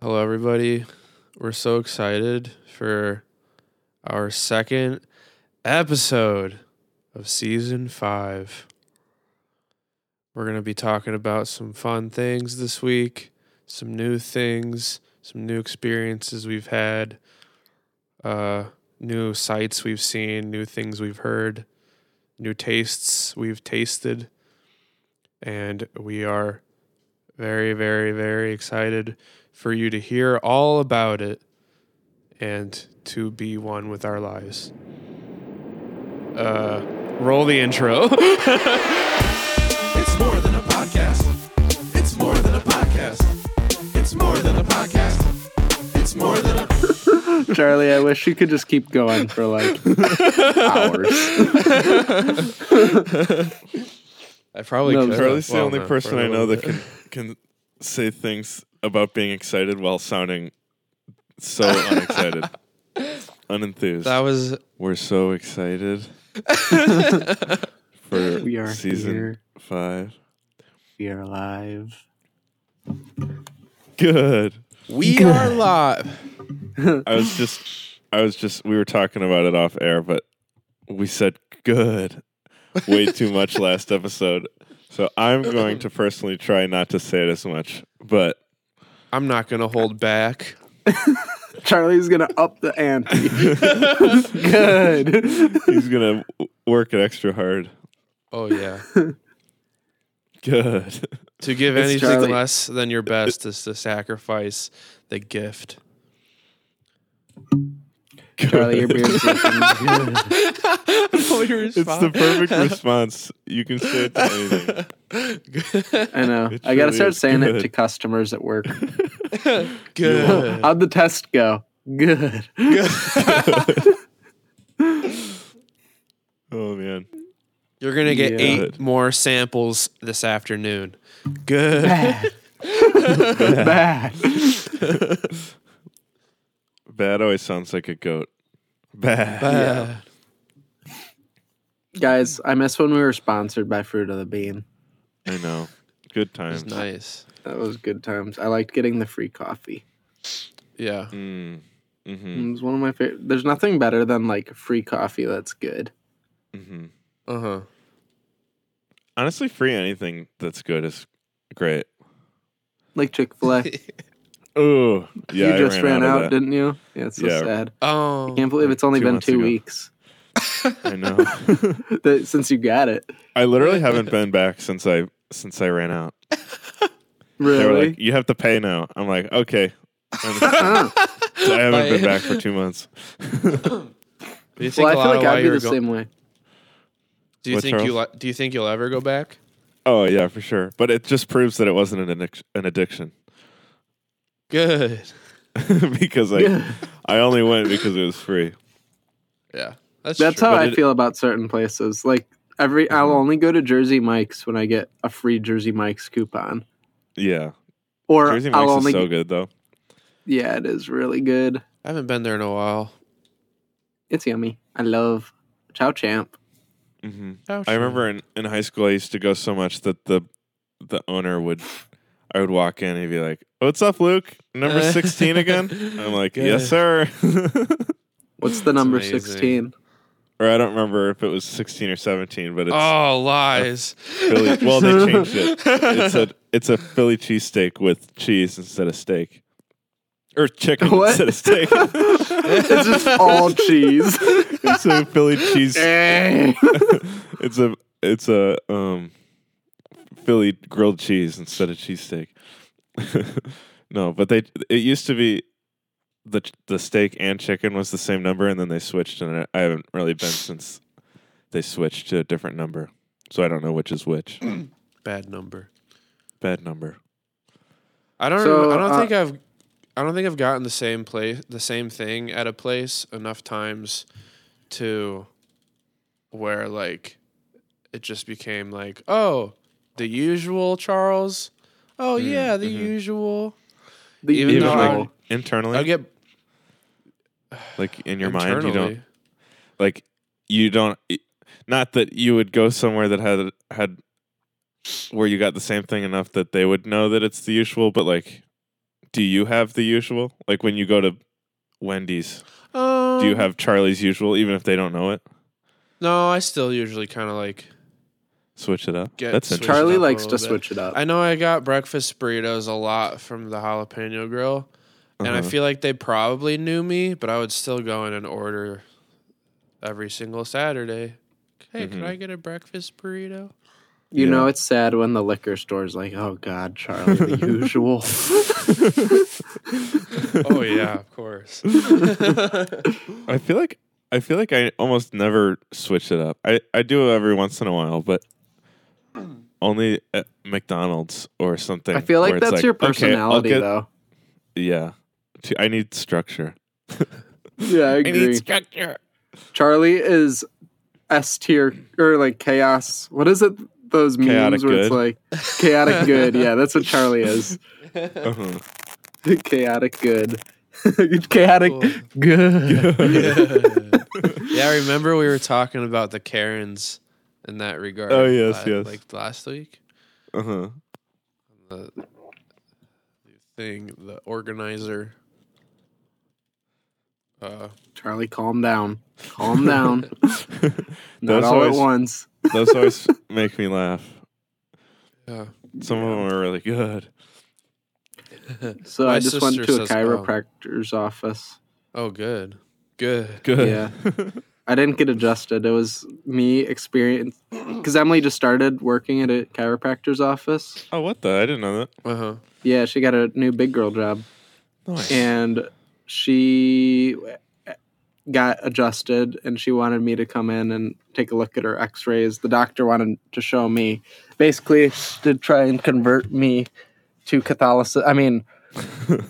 Hello, everybody. We're so excited for our second episode of season five. We're going to be talking about some fun things this week, some new things, some new experiences we've had, uh, new sights we've seen, new things we've heard, new tastes we've tasted. And we are very, very, very excited for you to hear all about it and to be one with our lives. Uh, roll the intro. It's more than a podcast. It's more than a podcast. It's more than a podcast. It's more than a. Charlie, I wish you could just keep going for like hours. I probably No, could. Charlie's the only no, person I know little that can can say things about being excited while sounding so unexcited, unenthused. That was We're so excited for We are season here. five. We are alive. Good. we are live. I was just, I was just, we were talking about it off air, but we said good way too much last episode. So I'm going to personally try not to say it as much, but I'm not gonna hold back. Charlie's gonna up the ante. Good. he's gonna work it extra hard. Oh yeah. Good. to give It's anything Charlie. less than your best is to sacrifice the gift. Charlie, your beard's looking good. It's the perfect response. You can say it to anything. I know. It I gotta truly start is saying it to customers at work. Good. How'd the test go? Good. Oh man. You're gonna get Yeah. eight more samples this afternoon. Good. Bad. Bad. Bad always sounds like a goat. Bad. Bad. Guys, I miss when we were sponsored by Fruit of the Bean. I know. Good It's times. nice. That was good times. I liked getting the free coffee. Yeah. Mm. Mm-hmm. It was one of my favorite. There's nothing better than like free coffee that's good. Mm-hmm. Uh huh. Honestly, free anything that's good is great. Like Chick Fil A. Oh, yeah. you just ran, of out, that. didn't you? Yeah, it's so Yeah. sad. Oh. I can't believe it's only Two been two ago. weeks I know. that, since you got it. I literally haven't been back since I since I ran out. They were Really? like, "You have to pay now." I'm like, "Okay." And. I haven't been back for two months. Do you think well, I a lot feel like I'd be you're the go- same way. Do you What, think you Charles? li- do you think you'll ever go back? Oh yeah, for sure. But it just proves that it wasn't an addic- an addiction Good. because I Yeah. I only went because it was free. Yeah. That's That's true. how But I it- feel about certain places. Like every, I'll Mhm. only go to Jersey Mike's when I get a free Jersey Mike's coupon, Yeah, or Jersey I'll Mike's only. is so good though. Yeah, it is really good. I haven't been there in a while. It's yummy. I love Chow Champ. hmm Oh, I remember in, in high school I used to go so much that the the owner would I would walk in and he'd be like, "What's up, Luke? Number sixteen again?" I'm like, "Yes, sir." What's the number amazing. sixteen? or I don't remember if it was sixteen or seventeen, but it's Oh, lies. Philly. Well, they changed it. It's a it's a Philly cheesesteak with cheese instead of steak, or chicken What? instead of steak. it's just all cheese. it's a Philly cheese. It's a it's a um Philly grilled cheese instead of cheesesteak. no, but they it used to be the the steak and chicken was the same number, and then they switched, and I, I haven't really been since they switched to a different number, so I don't know which is which. Bad number. Bad number. I don't. So, I don't uh, think I've. I don't think I've gotten the same place, the same thing at a place enough times to where like it just became like, oh, the usual Charles. Oh Mm, yeah, the mhm. usual. The Even Even though usual. like internally, I get like in your mind, you don't like you don't. Not that you would go somewhere that had had where you got the same thing enough that they would know that it's the usual, but like do you have the usual? Like when you go to Wendy's, Um, do you have Charlie's usual, even if they don't know it? No, I still usually kind of like. Switch it up. Get That's switched interesting. Charlie up likes to bit. switch it up. I know I got breakfast burritos a lot from the jalapeno grill, and I Uh-huh. feel like they probably knew me, but I would still go in and order every single Saturday. Hey, Mhm. can I get a breakfast burrito? you Yeah. know, it's sad when the liquor store's like, "Oh God, Charlie, the usual." oh yeah, of course. I feel like I feel like I almost never switch it up. I, I do it every once in a while, but only at McDonald's or something. I feel like it's that's your okay, personality, get- though. Yeah, I need structure. Yeah, I agree. structure. Charlie is S tier or like chaos. What is it? Those memes Chaotic where it's like chaotic good. Yeah, that's what Charlie is. Uh-huh. chaotic good. chaotic Cool. good. yeah, I remember we were talking about the Karens in that regard. Oh, yes, la- yes. Like last week, Uh-huh. the, the thing, the organizer. Uh, Charlie, calm down. Calm down. Not Those all always- at once. Those always make me laugh. yeah. Some of them are really good. So My I just went to a says, oh. chiropractor's office. Oh, good, good. Good. Yeah. I didn't get adjusted. It was me experience because Emily just started working at a chiropractor's office. oh, what the? I didn't know that. Uh huh. Yeah, she got a new big girl job. Nice. and she got adjusted and she wanted me to come in and take a look at her x-rays the doctor wanted to show me basically to try and convert me to catholicism i mean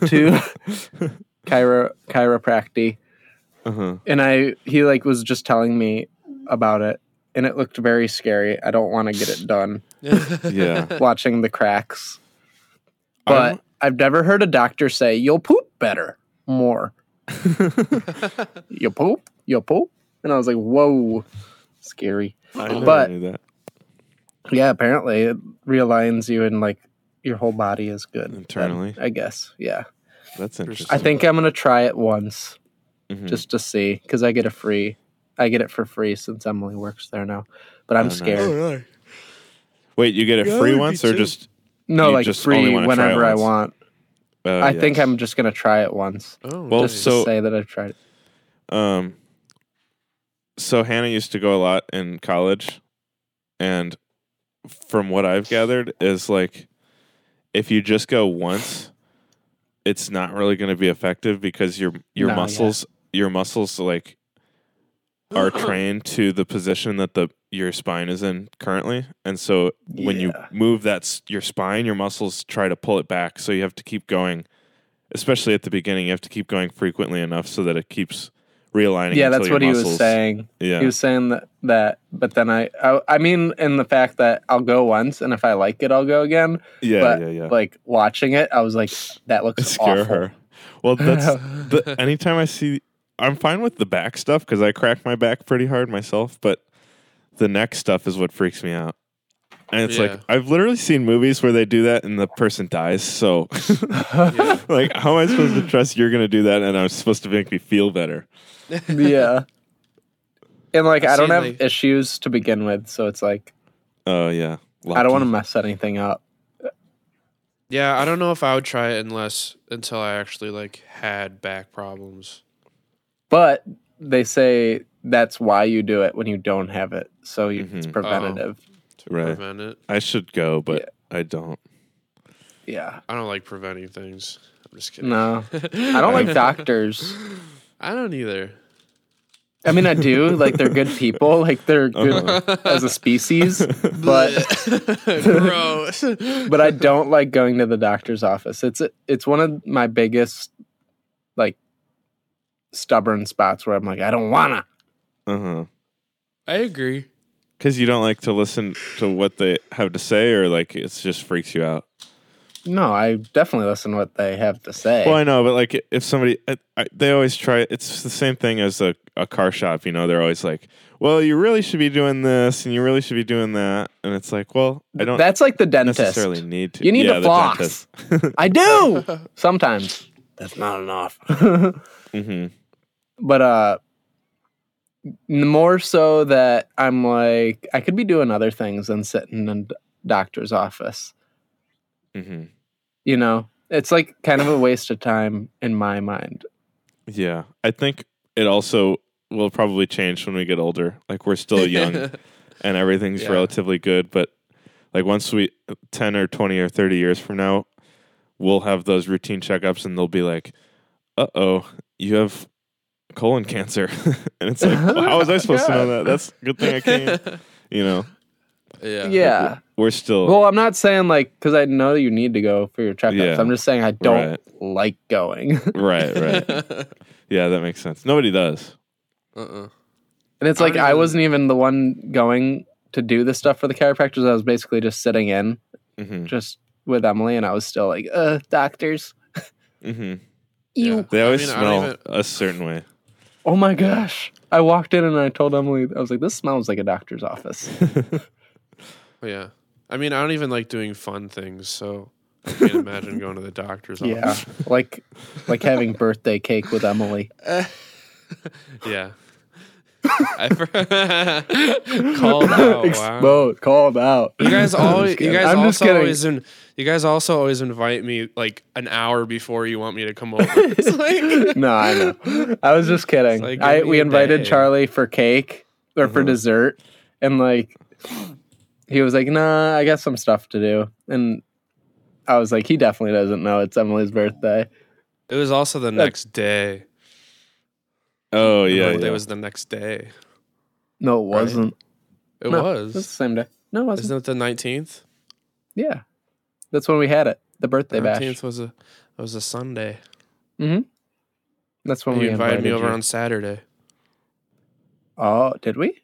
to chiro chiropractic uh-huh. and i he like was just telling me about it and it looked very scary i don't want to get it done Yeah. watching the cracks I'm- but I've never heard a doctor say you'll poop better more. you poop, you poop, and I was like, whoa, scary. I never But- knew that. Yeah, apparently it realigns you and like your whole body is good Internally? I guess. Yeah, That's interesting. I think I'm gonna try it once Mhm. just to see because I get a free. I get it for free since Emily works there now, but I'm Oh, nice. scared. really? Wait, you get it Yeah, free once or too. just? No, like just free wanna try it whenever I want. Uh, I think. I'm just gonna try it once, Oh, Well, nice. just so- to say that I've tried it. Um, so Hannah used to go a lot in college, and from what I've gathered, is like if you just go once, it's not really going to be effective because your your No, yeah. muscles your muscles like are trained to the position that the your spine is in currently, and so when you move that s- your spine, your muscles try to pull it back. So you have to keep going, especially at the beginning. You have to keep going frequently enough so that it keeps realigning. Yeah, that's what he was saying. Yeah, He was saying that that, but then I, I, I mean, in the fact that I'll go once, and if I like it, I'll go again. yeah, but yeah, yeah. like watching it, I was like, that looks Scare awful. her. Well, that's the anytime I see, I'm fine with the back stuff because I crack my back pretty hard myself, but the neck stuff is what freaks me out. And it's Yeah. like I've literally seen movies where they do that and the person dies. So, Yeah. like, how am I supposed to trust you're going to do that and I'm supposed to make me feel better? yeah. And like, I've I don't have like- issues to begin with, so it's like Oh yeah, I don't want to mess anything up. yeah, I don't know if I would try it unless until I actually like had back problems. But they say that's why you do it when you don't have it, so you, it's Mhm. preventative. to Right. prevent it. I should go, but I don't. Yeah. I don't like preventing things. I'm just kidding. No, I don't like doctors. I don't either. I mean, I do. Like, they're good people. Like, they're good Uh-huh. as a species. But but I don't like going to the doctor's office. It's it's one of my biggest like stubborn spots where I'm like, I don't wanna. Uh huh. I agree. Because you don't like to listen to what they have to say, or like it just freaks you out. No, I definitely listen to what they have to say. Well, I know, but like if somebody, I, I, they always try. It's the same thing as a, a car shop. You know, they're always like, "Well, you really should be doing this, and you really should be doing that," and it's like, well, I don't That's like the dentist. necessarily need to. You need yeah, to the floss. I do sometimes. That's not enough. hmm but uh more so that I'm like I could be doing other things than sitting in a doctor's office. hmm You know, it's like kind of a waste of time in my mind. Yeah, I think it also will probably change when we get older. Like we're still young and everything's Yeah. relatively good, but like once we 10 or 20 or 30 years from now, we'll have those routine checkups and they'll be like, "Uh-oh, you have colon cancer." and it's like, well, how was I supposed to know that? That's a good thing I came, you know. yeah. Yeah. We're still Well, I'm not saying like because I know you need to go for your checkups. Yeah. I'm just saying I don't Right. like going. right, right. Yeah, that makes sense. Nobody does. uh-uh. And it's I like don't I even- wasn't even the one going to do the stuff for the chiropractors. I was basically just sitting in hmm just with Emily, and I was still like, "Uh, doctors, mm-hmm. you." They always I don't smell even- a certain way. Oh my gosh! I walked in and I told Emily, I was like, "This smells like a doctor's office." Oh, yeah. I mean, I don't even like doing fun things, so I can't imagine going to the doctor's office. yeah, like like having birthday cake with Emily. Yeah. Called out. Wow. Exposed, called out. You guys I'm always, just you guys I'm also always, in, you guys also always invite me like an hour before you want me to come over. Like, no, I know. I was just kidding. like, I we invited day. Charlie for cake or for Uh-huh. dessert, and like he was like, "Nah, I got some stuff to do," and I was like, "He definitely doesn't know it's Emily's birthday." it was also the next day. Oh yeah, It yeah. was the next day. No, it wasn't. It No, was. It was the same day. No, it wasn't. Isn't it the nineteenth? Yeah, that's when we had it. The birthday bash. Nineteenth was a was a Sunday. Mm-hmm. That's when you we invited me you. over on Saturday. Oh, did we?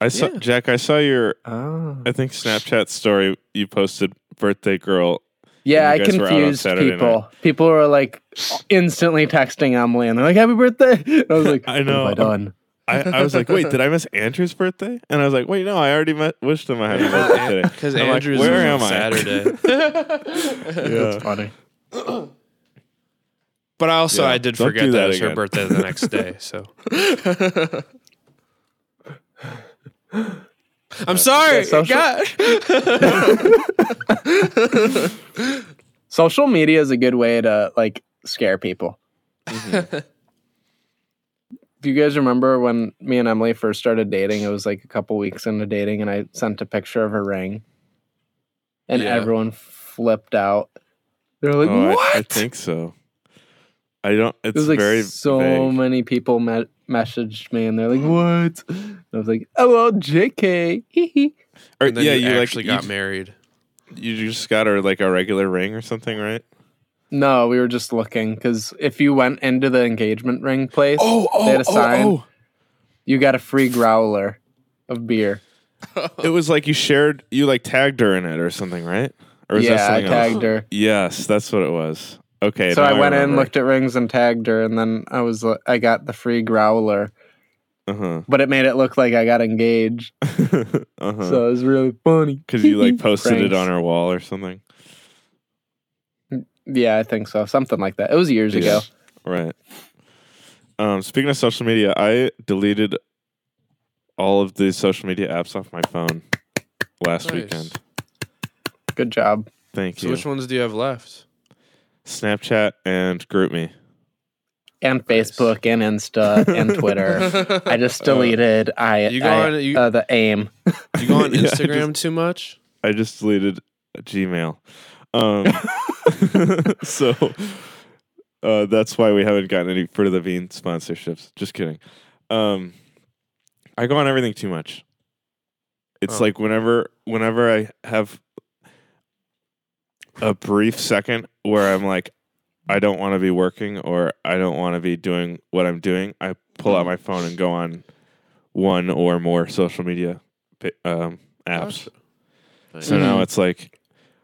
I saw Yeah. Jack. I saw your Oh, I think Snapchat story you posted birthday girl. Yeah. I you guys were out on confused Saturday people. People were like instantly texting Emily, and they're like, "Happy birthday!" And I was like, I "What have know. I done?" I, I was like, wait, did I miss Andrew's birthday? And I was like, wait, no, I already met, wished him a happy birthday today. Because I'm like, Andrew's where was am on I? Saturday. Yeah. That's funny. But I also Yeah, I did forget that, that it was her birthday the next day. So I'm sorry. Social-. Social media is a good way to like scare people. Mhm. Do you guys remember when me and Emily first started dating? It was like a couple weeks into dating, and I sent a picture of her ring, and Yeah. everyone flipped out. They're like, Oh, "What?" I, think so. I don't. It's It was like very so vague. many people me- messaged me, and they're like, mm. "What?" And I was like, "Oh, well, Jk." Hee hee." Or, And then yeah, you, you actually like got married. You, you just got her like a regular ring or something, right? No, we were just looking because if you went into the engagement ring place, oh, oh They had a oh, sign. Oh. you got a free growler of beer. It was like you shared, you like tagged her in it or something, right? Or was that yeah, I something else? tagged her. Yes, that's what it was. Okay, so I went in, looked at rings, and tagged her, and then I was li- I got the free growler, Uh but it made it look like I got engaged, uh huh. so it was really funny. Because you like posted it on her wall or something. Yeah, I think so, something like that. It was years Yeah. ago. Right. Um, speaking of social media, I deleted all of the social media apps off my phone last Nice. weekend. Good job. Thank So you. which ones do you have left? Snapchat and GroupMe. And Facebook, and Insta, and Twitter. I just deleted. I You go I- on- you- uh, the aim. You go on Yeah, I Instagram too much? I just deleted Gmail. Um, so uh, that's why we haven't gotten any Fruit of the Bean sponsorships. Just kidding. Um, I go on everything too much. It's Oh. like whenever whenever I have a brief second where I'm like, I don't want to be working or I don't want to be doing what I'm doing, I pull out my phone and go on one or more social media um, apps. Gotcha. So now Mhm. it's like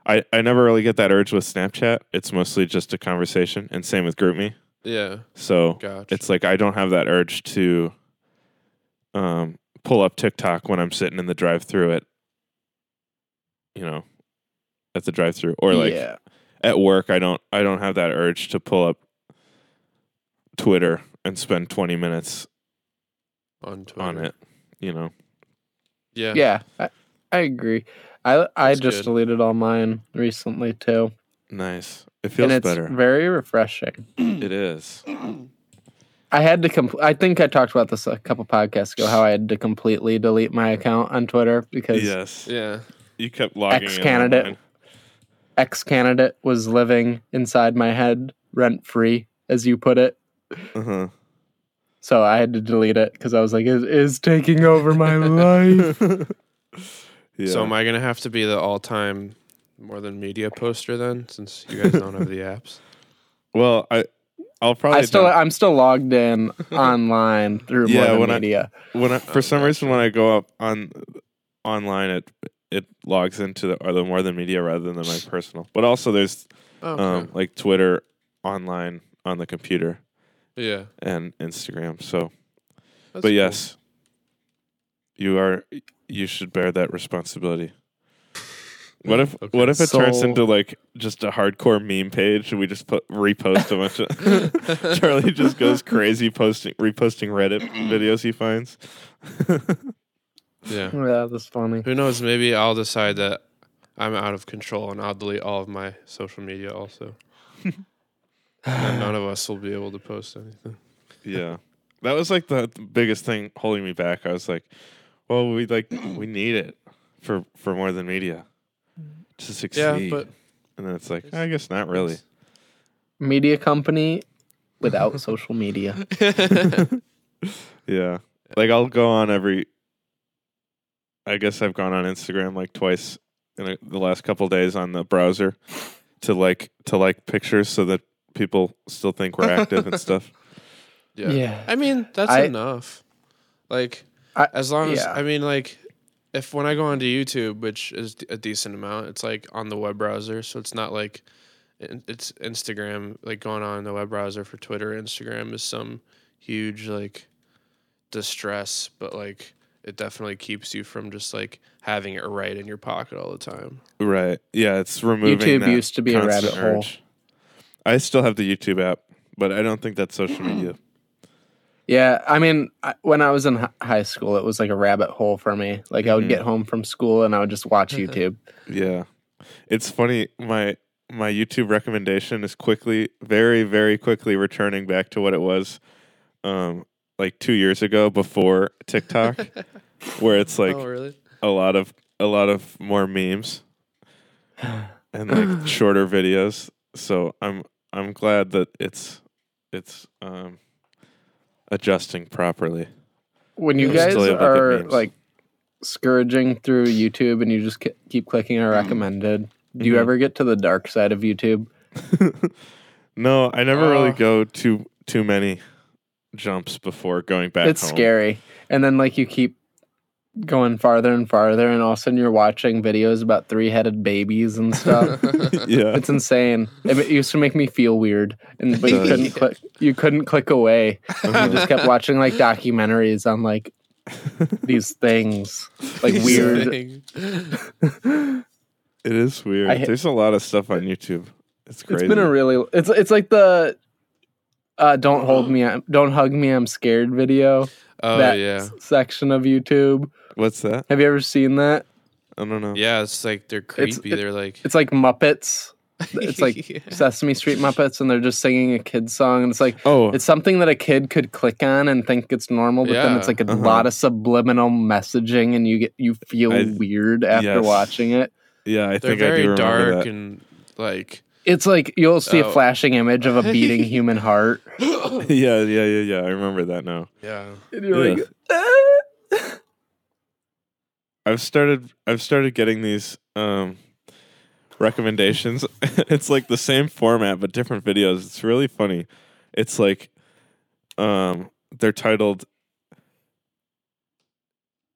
I I never really get that urge with Snapchat. It's mostly just a conversation, and same with GroupMe. Yeah, So gotcha. it's like I don't have that urge to um pull up TikTok when I'm sitting in the drive-through at you know at the drive-through or like yeah. at work I don't I don't have that urge to pull up Twitter and spend 20 minutes on Twitter. on it, you know. Yeah. Yeah, I, I agree. I I That's just good. deleted all mine recently too, Nice. It feels and it's better. very refreshing. it is. I had to compl- I think I talked about this a couple podcasts ago. How I had to completely delete my account on Twitter because Yes. Yeah. You kept logging in Ex-candidate. Online. ex candidate was living inside my head rent free, as you put it. Uh-huh. So I had to delete it because I was like, it is taking over my life. yeah. So am I gonna have to be the all-time more than media poster then, since you guys don't have the apps? well, I I'll probably I still don't- I'm still logged in online through Yeah, more than when I- when I, for some reason when I go up on online it it logs into the or the more than media rather than my personal. But also there's Oh, okay. um like Twitter online on the computer yeah. and Instagram. So That's but cool. yes. You are you should bear that responsibility. What if Okay. what if it turns into like just a hardcore meme page and we just put repost a bunch of Charlie just goes crazy posting reposting Reddit videos he finds. Yeah. Yeah, that's funny. Who knows? Maybe I'll decide that I'm out of control and I'll delete all of my social media also. and none of us will be able to post anything. yeah. That was like the, the biggest thing holding me back. I was like, well, we like we need it for for more than media to succeed. Yeah, but and then it's like, I guess not really. Media company without social media. Yeah. Like I'll go on every I guess I've gone on Instagram like twice in a, the last couple days on the browser to like to like pictures so that people still think we're active and stuff. yeah. Yeah. I mean, that's I- enough. Like, I- as long as yeah. I mean, like, if when I go onto YouTube, which is a decent amount, it's like on the web browser, so it's not like it's Instagram. Like going on the web browser for Twitter, Instagram is some huge like distress, but like it definitely keeps you from just like having it right in your pocket all the time. Right. Yeah, it's removing YouTube that used to be a constant rabbit hole. urge. I still have the YouTube app, but I don't think that's social media. Yeah, I mean, I, when I was in hi- high school, it was like a rabbit hole for me. Like I would get home from school and I would just watch YouTube. Yeah. It's funny my my YouTube recommendation is quickly very very quickly returning back to what it was um like 2 years ago before TikTok where it's like oh really? a lot of a lot of more memes and like shorter videos. So I'm I'm glad that it's it's um adjusting properly. When you Yeah, guys still able to get are like scourging through YouTube and you just ke- keep clicking on recommended, do you Mhm. ever get to the dark side of YouTube? no, I never really Oh. go too too many jumps before going back it's home. scary. And then like you keep going farther and farther and all of a sudden you're watching videos about three-headed babies and stuff. yeah. It's insane. It, it used to make me feel weird, and but you couldn't click. You couldn't click away. You uh-huh. just kept watching like documentaries on like these things, like weird. Thing. It is weird. I There's a lot of stuff on YouTube. It's crazy. It's been a really. It's it's like the. Uh, don't hold me. I'm, don't hug me. I'm scared. Video. Oh that yeah, s- section of YouTube. What's that? Have you ever seen that? I don't know. yeah. It's like they're It's- creepy. it- they're like It's like Muppets. It's like Yeah. Sesame Street Muppets, and they're just singing a kid's song. And it's like Oh, it's something that a kid could click on and think it's normal, but then it's like a Uh-huh. lot of subliminal messaging, and you get you feel I- weird after yes. watching it. yeah. I they're think I do very remember dark that. and like It's like you'll see a Oh. flashing image of a beating human heart, yeah, yeah, yeah, yeah. I remember that now. yeah. and you're Yeah. like, "Ah." I've started. I've started getting these um, recommendations. it's like the same format but different videos. It's really funny. It's like um, they're titled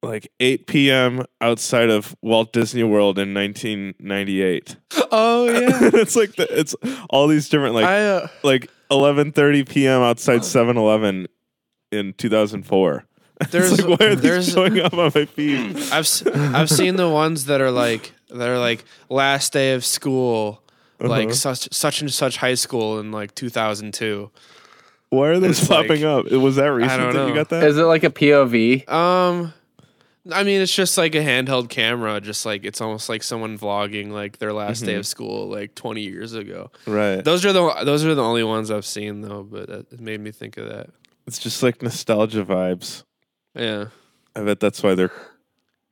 like 8 p.m. outside of Walt Disney World in 1998. Oh yeah. it's like the, it's all these different like I uh, like 11:30 p.m. outside 7-Eleven in 2004. There's- it's like, why are these there's- showing up on my feed? I've s- I've seen the ones that are like that are like last day of school, like Uh-huh. such such and such high school in like 2002. Why are they It's popping like- up? Was that recent don't that you know. got that? Is it like a POV? Um, I mean, it's just like a handheld camera, just like it's almost like someone vlogging like their last day Mhm. of school, like 20 years ago. right. Those are the those are the only ones I've seen though, but it made me think of that. It's just like nostalgia vibes. Yeah, I bet that's why they're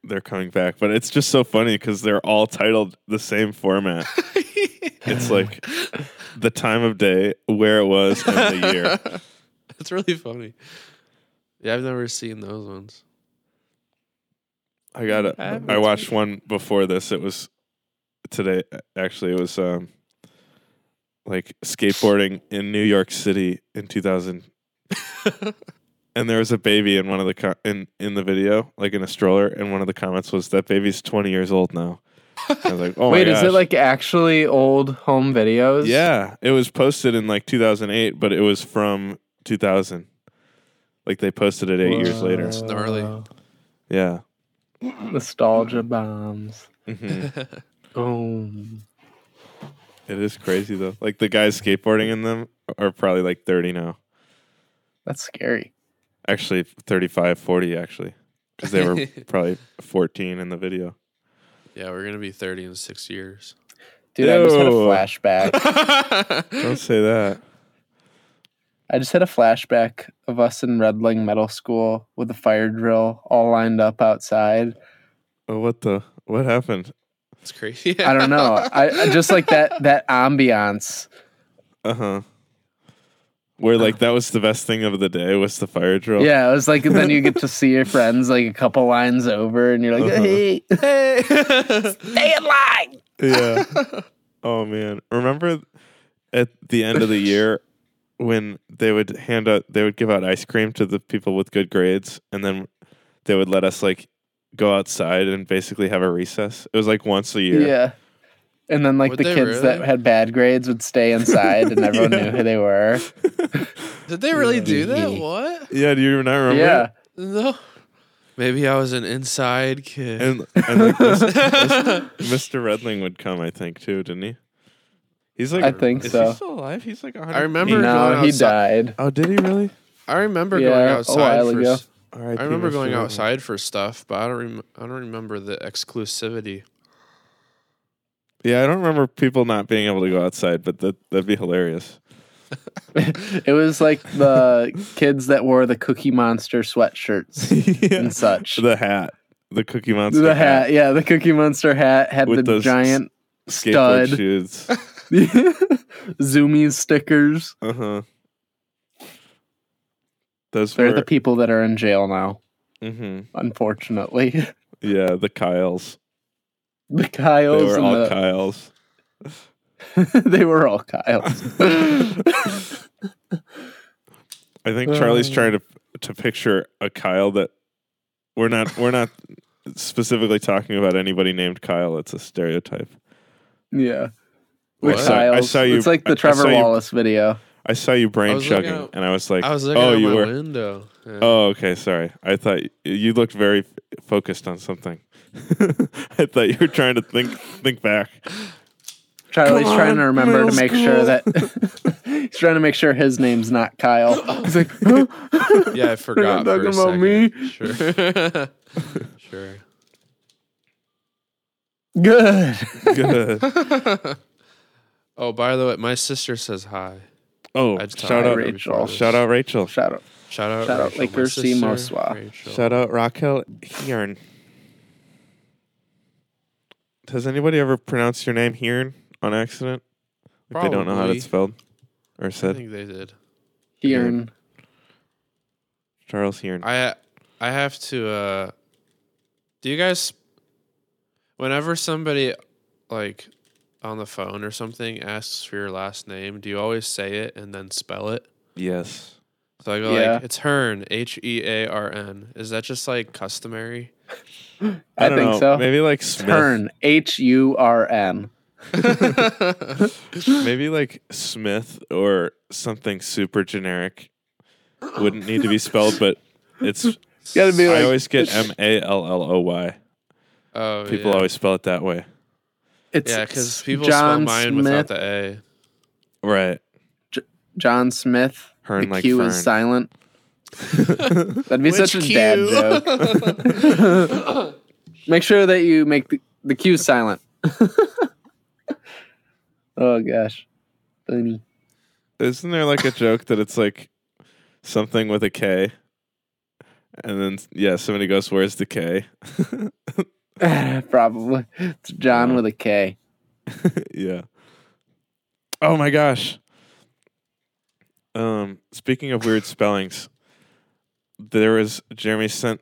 they're coming back. But it's just so funny because they're all titled the same format. it's like the time of day, where it was, and the year. It's really funny. Yeah, I've never seen those ones. I got it. I watched one before this. It was today. Actually, it was um like skateboarding in New York City in 2000. and there was a baby in one of the co- in in the video, like in a stroller, and one of the comments was that baby's 20 years old now. I was like, oh Wait, my is it like actually old home videos? Yeah, it was posted in like 2008, but it was from 2000. Like they posted it eight years later. It's gnarly. Yeah. Nostalgia bombs. hmm Boom. It is crazy though. Like the guys skateboarding in them are probably like 30 now. That's scary. Actually, 35, 40 actually. Because they were probably 14 in the video. Yeah, we're gonna be 30 in six years. Dude, I just had a flashback. Don't say that. I just had a flashback of us in Redling Middle School with a fire drill all lined up outside. Oh, what the? What happened? It's crazy. I don't know. I, I just like that that ambiance. Uh huh. Where like that was the best thing of the day was the fire drill. Yeah, it was like then you get to see your friends like a couple lines over, and you're like, Uh-huh. "Hey, Hey. stay in line." Yeah. oh man. Remember at the end of the year when they would hand out they would give out ice cream to the people with good grades and then they would let us like go outside and basically have a recess. It was like once a year. Yeah. And then like Would the they kids that had bad grades would stay inside, and everyone knew who they were. Did they really do that? What? Yeah, do you not remember? Yeah. No. Maybe I was an inside kid. And and like Mr. Mr. Redling would come, I think, too, didn't he? He's like I think is so. he still alive? He's like 100. I remember- No, going he outside- died. Oh, did he really? I remember Yeah, going a outside. while for ago. s- All right. I remember going outside for stuff, but I don't. Rem- I don't remember the exclusivity. Yeah, I don't remember people not being able to go outside, but that that'd be hilarious. it was like the kids that wore the Cookie Monster sweatshirts yeah. and such. The hat, the Cookie Monster The hat, yeah, the Cookie Monster hat had With the those giant skateboard stud. shoes. Zoomies stickers. Uh huh. Those They're were. the people that are in jail now, hmm unfortunately. Yeah, the Kyles. The Kyles They were all the, Kyles. they were all Kyles. I think Charlie's Uh. trying to to picture a Kyle that we're not we're not specifically talking about anybody named Kyle. It's a stereotype. yeah. What? The I saw- I Kyles. saw you- It's like I- I the Trevor you- Wallace video. I saw you brain I was looking chugging, out- and I was like, I was looking "Oh, out you my were." window. Yeah. Oh, okay. Sorry. I thought you looked very f- focused on something. I thought you were trying to think think back. Charlie's Come trying to remember to middle make sure that he's trying to make sure his name's not Kyle. He's like, huh? Yeah, I forgot. talking for a about me? Sure. sure. good. Good. Oh, by the way, my sister says hi. Oh, I just shout out, Rachel. shout out, Rachel. Shout out. Shout out, Shout out Rachel, my Lakers, see sister, Moswa. Shout out Raquel Hearn. Has anybody ever pronounced your name Hearn on accident? Like they don't know how Probably. it's spelled or said. I think they did. Hearn. Charles Hearn. I I have to. uh Do you guys? Whenever somebody like on the phone or something asks for your last name, do you always say it and then spell it? yes. So I go Yeah. like it's Hearn, H E A R N. Is that just like customary? I, don't think know, so. Maybe like Smith. Turn H U R N. Maybe like Smith or something super generic. Wouldn't need to be spelled, but it's. Gotta be I always get M A L L O Y. oh, People yeah. always spell it that way. It's yeah, because people John spell mine Smith, without the A. Right. John Smith. Hern the like Q fern. is silent. That'd be such a Which dad joke. Make sure that you make the, the Q silent. oh gosh. Funny. Isn't there like a joke that it's like something with a K? And then yeah, somebody goes, "Where's the K?" Probably. It's John Wow. with a K. yeah. Oh my gosh. Um, speaking of weird spellings, there was Jeremy sent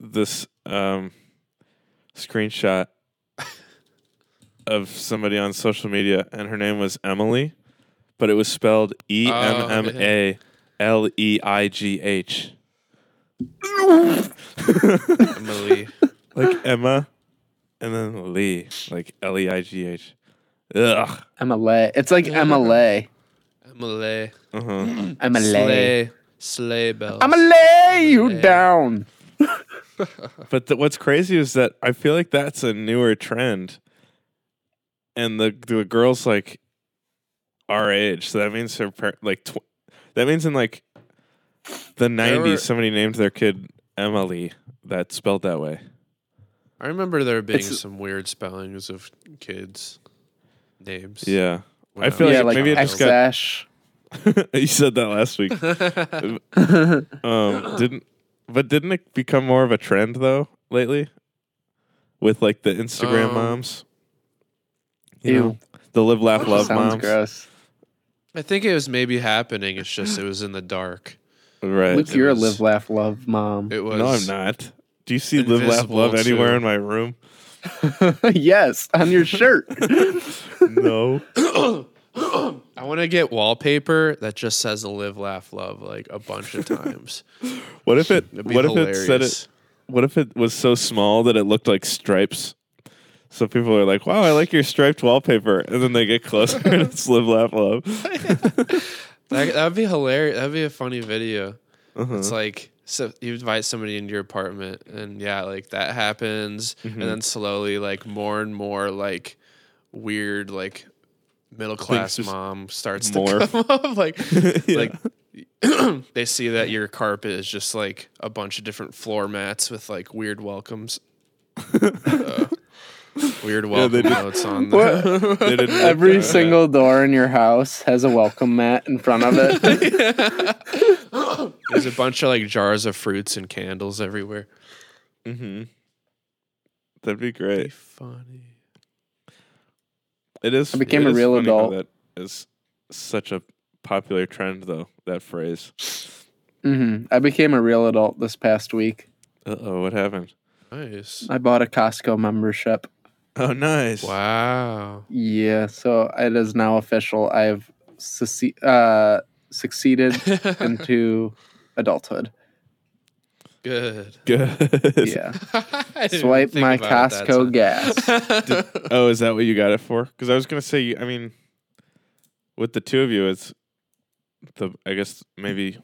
this um screenshot of somebody on social media, and her name was Emily, but it was spelled E M M A L E I G H, Emily. Like Emma, and then Lee, like L E I G H. Ugh. Emma It's like Emma Lay. Emily. Uh huh. Emma Lay. Sleigh. Sleigh bells. I'ma lay you Lay. down. But the, what's crazy is that I feel like that's a newer trend, and the the girls like our age. So that means her par- like tw- that means in like the There were- nineties, somebody named their kid Emily. That spelled that way. I remember there being It's- some weird spellings of kids' names. Yeah, when I feel yeah, like like maybe it just got- X-Ash. you said that last week. Um, didn't but didn't it become more of a trend though lately with like the Instagram Um, moms? You Ew. know, the live laugh love Sounds moms. gross. I think it was maybe happening. It's just it was in the dark. Right. Luke, it you're was- a live, laugh, love mom. It was. No, I'm not. Do you see live, laugh, invisible, love anywhere too. in my room? yes, on your shirt. no. I want to get wallpaper that just says "Live, Laugh, Love" like a bunch of times. What if it? It'd What if it said it? What if it was so small that it looked like stripes? So people are like, "Wow, I like your striped wallpaper," and then they get closer and it's live, laugh, love. That that'd be hilarious. That'd be a funny video. Uh-huh. It's like so you invite somebody into your apartment, and yeah, like that happens, Mhm. and then slowly, like more and more, like weird, like middle class mom starts morph. to come up. Like, Yeah. like they see that your carpet is just like a bunch of different floor mats with like weird welcomes. Uh, weird welcome they did- notes on What? the They didn't- Every Yeah. single door in your house has a welcome mat in front of it. There's a bunch of like jars of fruits and candles everywhere. mm-hmm. That'd be Be great. funny. It is. I became it a real adult. That is such a popular trend, though. That phrase. hmm I became a real adult this past week. Uh oh, what happened? Nice. I bought a Costco membership. Oh, nice. Wow. Yeah, so it is now official. I've succe- uh, succeeded into adulthood. Good. Good. Yeah. Swipe my about Costco time. gas. Oh, is that what you got it for? Because I was gonna say, I mean, with the two of you, it's the. I guess maybe,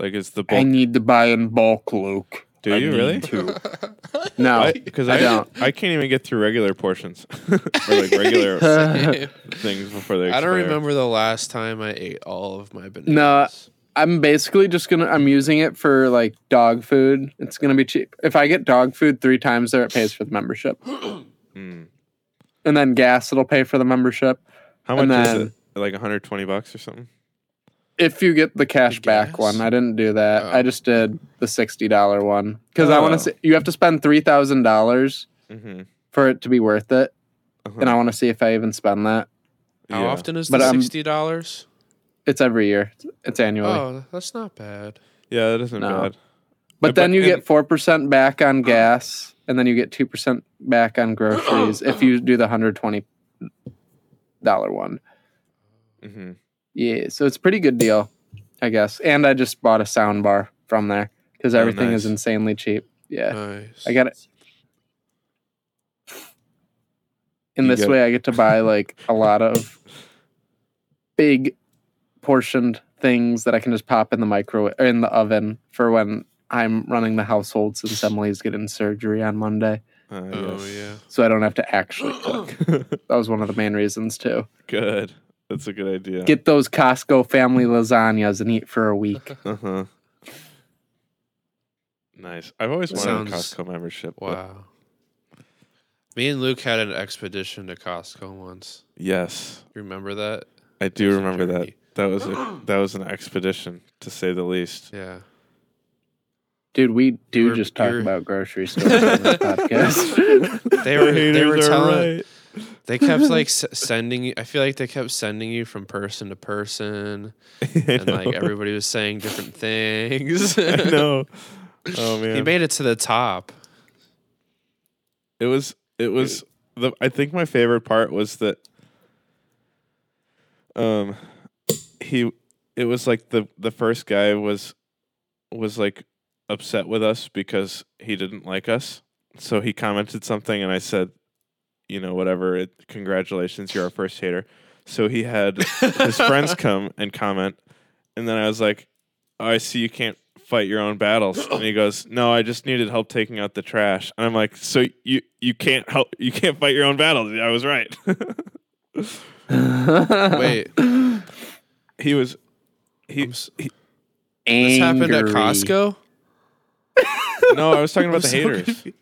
like, it's the I need to buy in bulk, Luke. Do I you need really? to. No, Because I I, don't. I can't even get through regular portions or like regular things before they. I don't remember the last time I ate all of my bananas. No. I'm basically just gonna. I'm using it for like dog food. It's gonna be cheap. If I get dog food three times there, it pays for the membership, Mm. and then gas it'll pay for the membership. How much And is it? Like 120 bucks or something? If you get the cash The back one, I didn't do that. Oh. I just did the sixty dollar one because I want Oh. to. see You have to spend three thousand dollars Mm-hmm. for it to be worth it, Uh-huh. and I want to see if I even spend that. How Yeah. often is But, the sixty dollars? It's every year. It's annually. Oh, that's not bad. Yeah, that isn't No. bad. But then you get four percent back on gas, and then you get two percent back on groceries if you do the hundred twenty dollar one. Mm-hmm. Yeah, so it's a pretty good deal, I guess. And I just bought a sound bar from there because Oh, everything nice. is insanely cheap. Yeah, Nice. I got it. In You this way, I get to buy like a lot of big portioned things that I can just pop in the microwave in the oven for when I'm running the household since Emily's getting surgery on Monday. Uh, Oh yes. yeah. So I don't have to actually cook. That was one of the main reasons too. Good. That's a good idea. Get those Costco family lasagnas and eat for a week. uh huh. Nice. I've always wanted a Costco membership. but- Wow. Me and Luke had an expedition to Costco once. Yes, You remember that? I do was a remember that. Journey. That was a that was an expedition to say the least. Yeah. Dude, we do You're- just talk you're- about grocery stores on this podcast. They were they were telling right. they kept like s- sending you I feel like they kept sending you from person to person and like everybody was saying different things. I know. Oh man. he made it to the top. It was it was the I think my favorite part was that um he it was like the the first guy was was like upset with us because he didn't like us. So he commented something and I said, you know, whatever, it, congratulations, you're our first hater. So he had his friends come and comment and then I was like, oh, I see you can't fight your own battles. And he goes, No, I just needed help taking out the trash. And I'm like, So you you can't help you can't fight your own battles. I was right. Wait, he was he, he this happened at Costco? No, I was talking about the so haters. confused.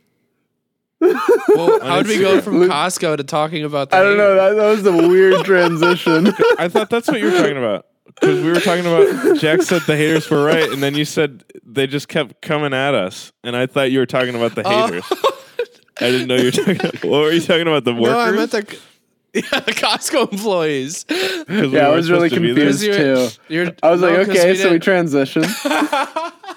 Well, how did we go from Costco to talking about the I don't know. That, that was a weird transition. I thought that's what you were talking about. Because we were talking about Jack said the haters were right, and then you said they just kept coming at us, and I thought you were talking about the Oh. haters. I didn't know you were talking. What were you talking about? The workers? No, I meant the yeah, the Costco employees. 'Cause we yeah, I was really supposed to be there? confused too. You're, I was no, like, 'cause okay, so we didn't- transitioned.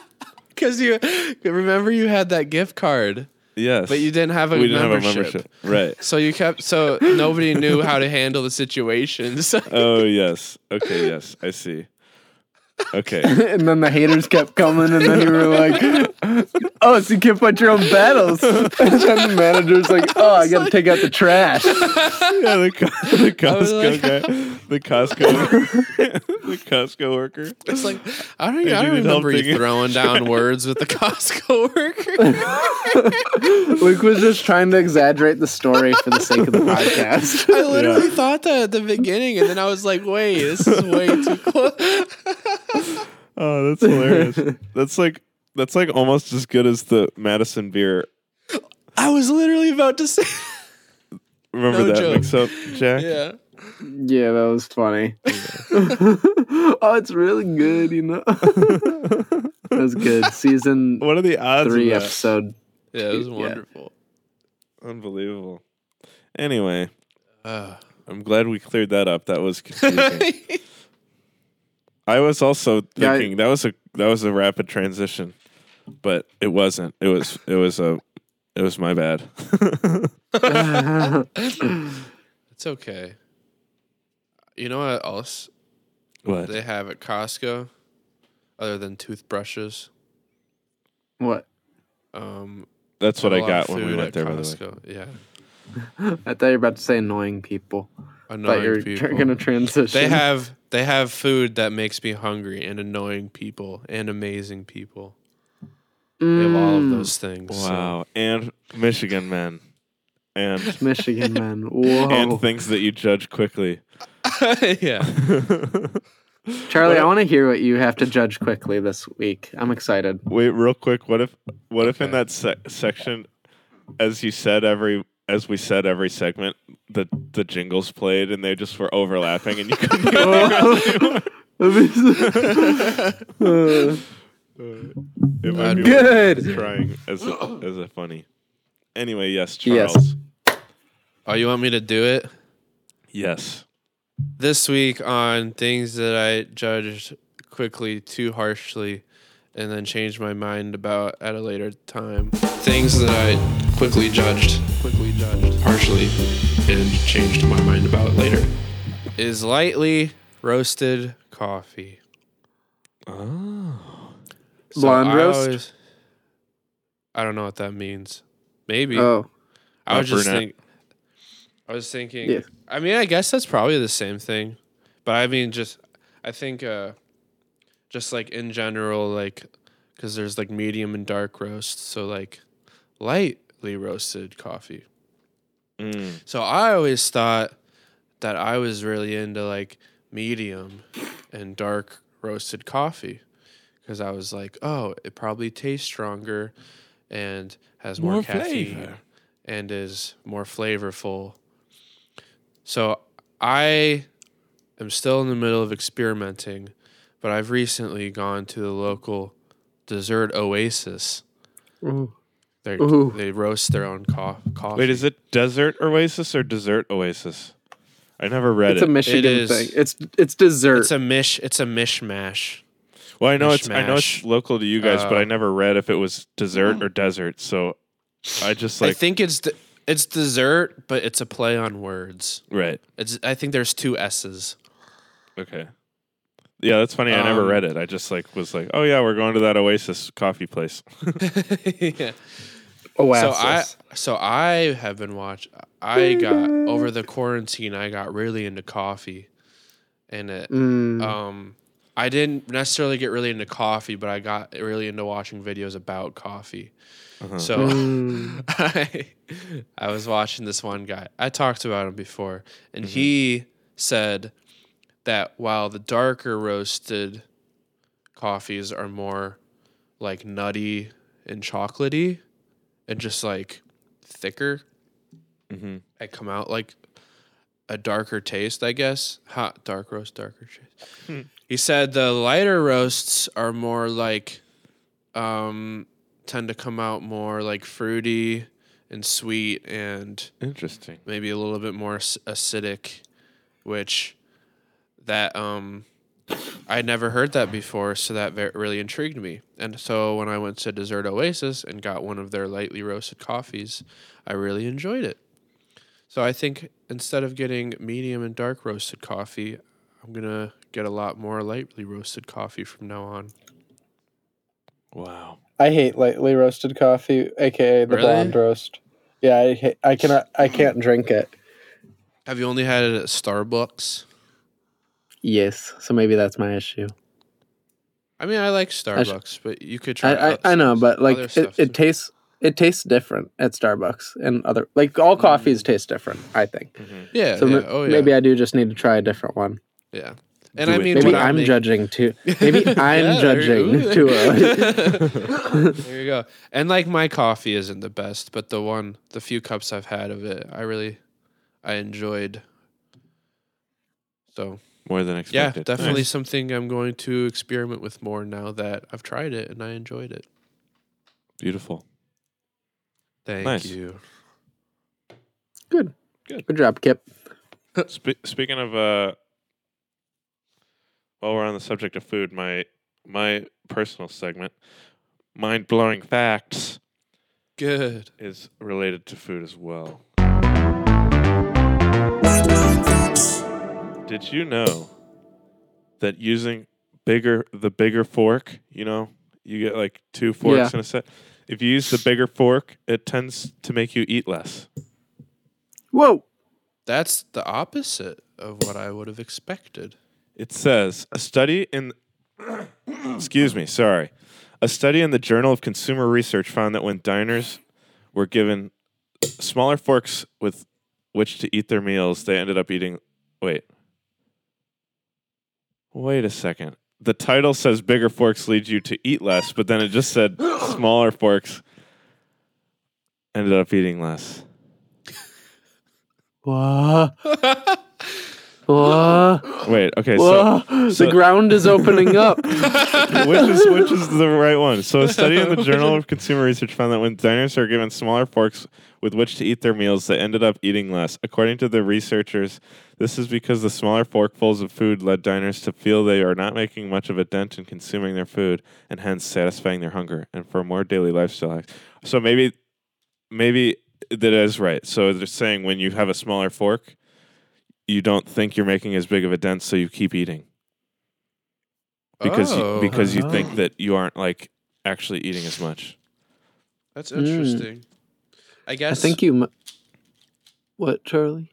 Because you remember you had that gift card, Yes, but you didn't have a, we didn't membership. have a membership. Right. So you kept so nobody knew how to handle the situations. Oh yes. Okay. Yes, I see. Okay. and then the haters kept coming, and then you were like, "Oh, so you can't fight your own battles." And then the manager's like, "Oh, I got to take out the trash." yeah, the, the Costco like- guy, the Costco, the Costco worker. It's like I don't, Hey, I don't remember you throwing down words with the Costco worker. Luke was just trying to exaggerate the story for the sake of the podcast. I literally thought that at the beginning, and then I was like, "Wait, this is way too close." Oh, that's hilarious. that's like that's like almost as good as the Madison beer. I was literally about to say, Remember No that joke. mix up, Jack? yeah. Yeah, that was funny. oh, it's really good, you know. that was good. Season What are the odds three, of that? episode. Yeah, it was Yeah. wonderful. Unbelievable. Anyway, Uh, I'm glad we cleared that up. That was confusing. I was also Yeah, I- thinking that was a that was a rapid transition, but it wasn't. It was it was a it was my bad. it's okay. You know what else what? they have at Costco, other than toothbrushes? what? Um, That's what I got when we went at there. By the way. Yeah, I thought you were about to say annoying people. Thought annoying you were people. going to transition. They have they have food that makes me hungry and annoying people and amazing people. They have all of Mm, those things. so- Wow, and Michigan men, and Michigan men, Whoa. and things that you judge quickly. yeah. Charlie, What- I want to hear what you have to judge quickly this week. I'm excited. Wait, real quick. What if what if in that se- section, as you said every as we said every segment, the the jingles played and they just were overlapping and you couldn't hear the Uh, It might be Good. worth trying as a, as a funny. Anyway, yes, Yes. Charles. Oh, you want me to do it Yes. this week on things that I judged quickly too harshly, and then changed my mind about at a later time. Things that I quickly judged, quickly judged harshly, and changed my mind about later. Is lightly roasted coffee. Oh. So Blonde I roast? always- I don't know what that means. Maybe Oh, I was just brunette. think. I was thinking. Yeah. I mean, I guess that's probably the same thing, but I mean, just I think, uh just like in general, like because there's like medium and dark roast, so like roasted coffee. Mm. So I always thought that I was really into like medium and dark roasted coffee because I was like, oh, it probably tastes stronger and has more, More caffeine flavor. and is more flavorful. So I am still in the middle of experimenting, but I've recently gone to the local dessert oasis. Ooh. They they roast their own co- coffee. Wait, is it Desert Oasis or Dessert Oasis? I never read it's it. It's a Michigan is. thing. It's it's dessert. It's a mish. It's a mishmash. well, I know it's I know it's mishmash. local to you guys, but I Uh, never read if it was dessert or desert. So I just I think it's d- it's dessert, but it's a play on words. right. It's. I think there's two s's. Okay. Yeah, that's funny. I never Um, read it. I just like was like, oh yeah, we're going to that Oasis coffee place. yeah. Oasis. So I so I have been watching. I got over the quarantine. I got really into coffee, and it. Mm. Um, I didn't necessarily get really into coffee, but I got really into watching videos about coffee. Uh-huh. So Mm. I, I was watching this one guy. I talked about him before, and Mm-hmm. he said that while the darker roasted coffees are more like nutty and chocolatey and just like thicker, Mhm. they come out like a darker taste, I guess. Hot dark roast, darker taste. He said the lighter roasts are more like um tend to come out more like fruity and sweet and Interesting. maybe a little bit more acidic, which that um I'd never heard that before, so that ve- really intrigued me. And so when I went to Dessert Oasis and got one of their lightly roasted coffees, I really enjoyed it. So I think instead of getting medium and dark roasted coffee, I'm gonna get a lot more lightly roasted coffee from now on. Wow. I hate lightly roasted coffee, aka the Really? blonde roast. Yeah, I hate, I cannot I can't drink it. Have you only had it at Starbucks? Yes, so maybe that's my issue. I mean, I like Starbucks, but you could try. I I, I know, but like it, it tastes it tastes different at Starbucks and other like all coffees taste different. I think. Mhm. yeah, So yeah. m- oh yeah, maybe I do just need to try a different one. yeah. And Do I mean, Maybe when I'm making- judging too. Maybe I'm Yeah, judging you too early. there you go. And like my coffee isn't the best, but the one, the few cups I've had of it, I really, I enjoyed. So More than expected. yeah, definitely Nice. something I'm going to experiment with more now that I've tried it and I enjoyed it. Beautiful. Thank Nice. you. Good. Good. Good job, Kip. Spe- speaking of, uh, while we're on the subject of food, my my personal segment, mind blowing facts, Good. is related to food as well. Did you know that using bigger the bigger fork, you know, you get like two forks Yeah. in a set. If you use the bigger fork, it tends to make you eat less. Whoa. That's the opposite of what I would have expected. It says a study in excuse me, sorry. A study in the Journal of Consumer Research found that when diners were given smaller forks with which to eat their meals, they ended up eating wait. Wait a second. The title says bigger forks lead you to eat less, but then it just said smaller forks ended up eating less. Whoa. Whoa. Wait, okay, so Whoa. so- the ground is opening up. which is which is the right one? So, a study in the Journal of Consumer Research found that when diners are given smaller forks with which to eat their meals, they ended up eating less. According to the researchers, this is because the smaller forkfuls of food led diners to feel they are not making much of a dent in consuming their food and hence satisfying their hunger and for a more daily lifestyle. So maybe, maybe that is right. So they're saying when you have a smaller fork, you don't think you're making as big of a dent, so you keep eating because Oh. you, because you think that you aren't like actually eating as much. That's Mm. interesting. I I guess. think you. mu- What, Charlie?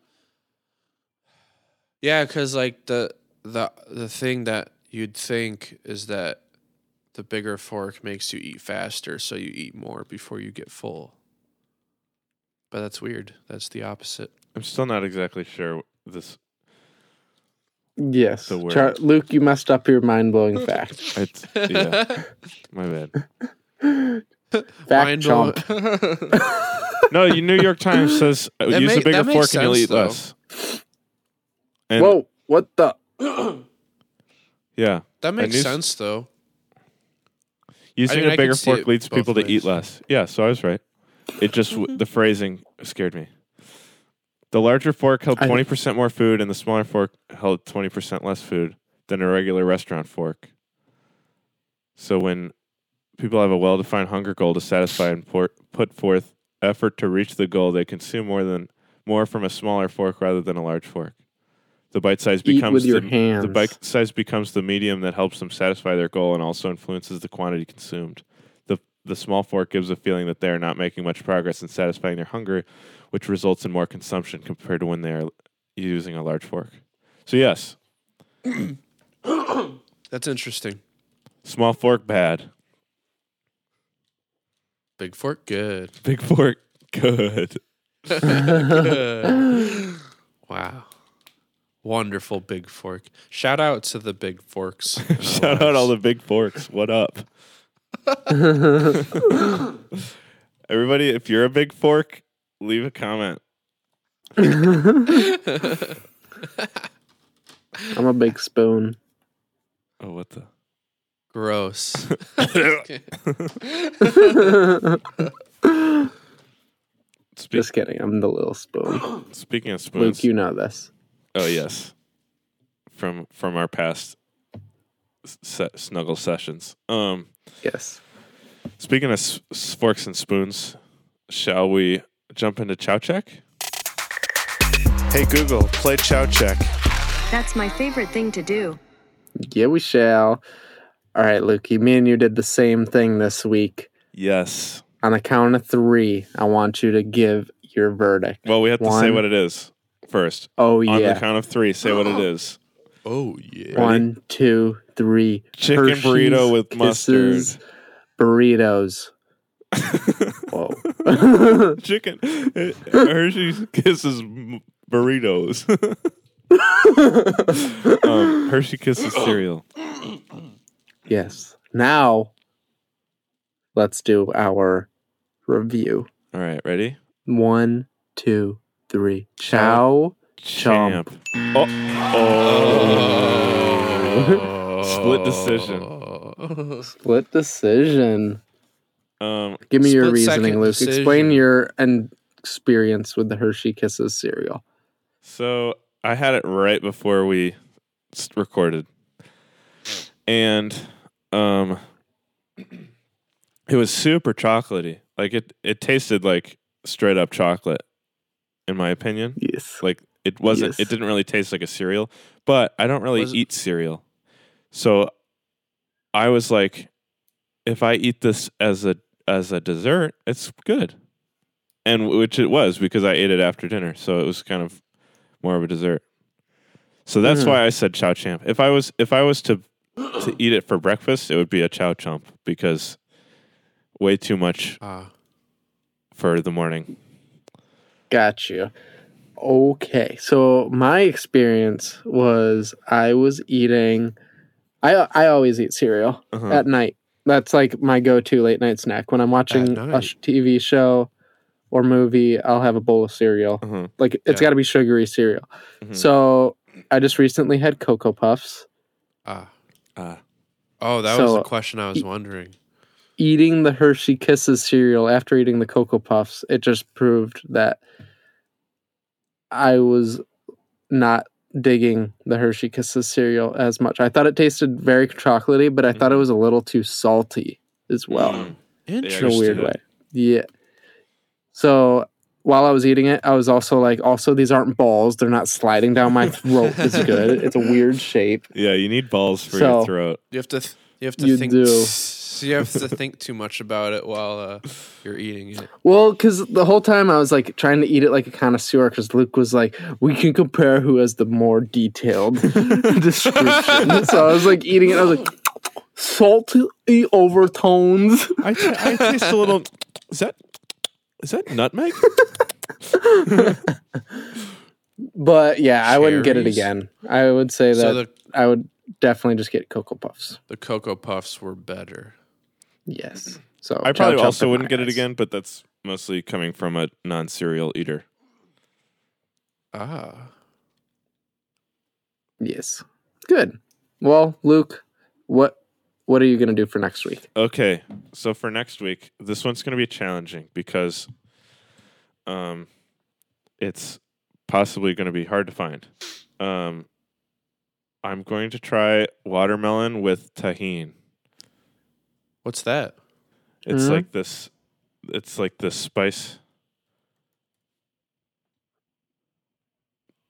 Yeah, because like the the the thing that you'd think is that the bigger fork makes you eat faster, so you eat more before you get full. But that's weird. That's the opposite. I'm still not exactly sure this. Yes. The. Char- Luke, you messed up your mind blowing fact. It's, yeah, my bad. Fact Mind blow- No, the New York Times says uh, That use a bigger that makes fork and you'll eat though. less. And Whoa! What the? yeah, that makes news- sense though. using mean, I a could bigger fork leads both people to eat less. Yeah, so I was right. It just the phrasing scared me. The larger fork held twenty percent more food, and the smaller fork held twenty percent less food than a regular restaurant fork. So when people have a well-defined hunger goal to satisfy and por- put forth effort to reach the goal, they consume more than more from a smaller fork rather than a large fork. The bite size Eat becomes with your the, hands. the bite size becomes the medium that helps them satisfy their goal and also influences the quantity consumed. The small fork gives a feeling that they are not making much progress in satisfying their hunger, which results in more consumption compared to when they are using a large fork. So yes, That's interesting. small fork bad, Big fork, good. big fork. Good. wow. Wonderful big fork. Shout out to the big forks. Shout out all the big forks. What up? Everybody, if you're a big fork, leave a comment. I'm a big spoon. Oh, what the? gross. Speak, Just kidding. I'm the little spoon. speaking of spoons, Luke, you know this. oh yes, from from our past s- se- snuggle sessions. Um, Yes. speaking of s- s- forks and spoons, shall we jump into Chow Check? Hey Google, play Chow Check. That's my favorite thing to do. Yeah, we shall. All right, Lukey. Me and you did the same thing this week. Yes. On the count of three, I want you to give your verdict. Well, we have to say what it is first. Oh On yeah. On the count of three, say what it is. Oh yeah. One, two, three. Chicken burrito with Kisses Burritos. Whoa. Chicken Hershey's Kisses burritos. um, Hershey Kisses cereal. yes. Now, let's do our review. All right, ready? One, two, three. Chow. Champ. Oh. oh. Split decision. Split decision. Um, Give me your reasoning, second Luke. decision. Explain your and experience with the Hershey Kisses cereal. So I had it right before we recorded, and um, it was super chocolatey. Like it, it tasted like straight up chocolate, in my opinion. Yes. Like it wasn't. Yes. It didn't really taste like a cereal. But I don't really Was- eat cereal, so I was like, if I eat this as a as a dessert, it's good, and which it was because I ate it after dinner, so it was kind of more of a dessert. So that's Mhm. why I said chow champ. If I was if I was to to eat it for breakfast, it would be a chow chomp because way too much Ah, for the morning. Got you. Okay. So my experience was I was eating I I always eat cereal Uh-huh. at night. That's like my go-to late night snack when I'm watching a sh- TV show or movie, I'll have a bowl of cereal. Uh-huh. Like it's Yeah. got to be sugary cereal. Mhm. So I just recently had Cocoa Puffs. ah. Ah. Oh, that was So, the question I was e- wondering. Eating the Hershey Kisses cereal after eating the Cocoa Puffs, it just proved that I was not digging the Hershey Kisses cereal as much. I thought it tasted very chocolatey, but I thought it was a little too salty as well. Mm. in a weird way. Yeah. So while I was eating it, I was also like, also these aren't balls; they're not sliding down my throat as good. It's a weird shape. Yeah, you need balls for So- your throat. You have to. Th- you have to You think. do. So you have to think too much about it while uh, you're eating it. Well, because the whole time I was like trying to eat it like a connoisseur, because Luke was like, "We can compare who has the more detailed description." so I was like eating it. I was like, salty overtones. I, t- I taste a little. Is that is that nutmeg? But yeah, I wouldn't get it again. I would say that So the I would definitely just get Cocoa Puffs. the Cocoa Puffs were better. Yes. So I probably chow also wouldn't my get it again, but that's mostly coming from a non-cereal eater. Ah. Yes. Good. Well, Luke, what what are you gonna do for next week? Okay, so for next week, this one's going to be challenging because, um, it's possibly going to be hard to find. Um, I'm going to try watermelon with Tajin. What's that? It's Mhm. like this. It's like this spice.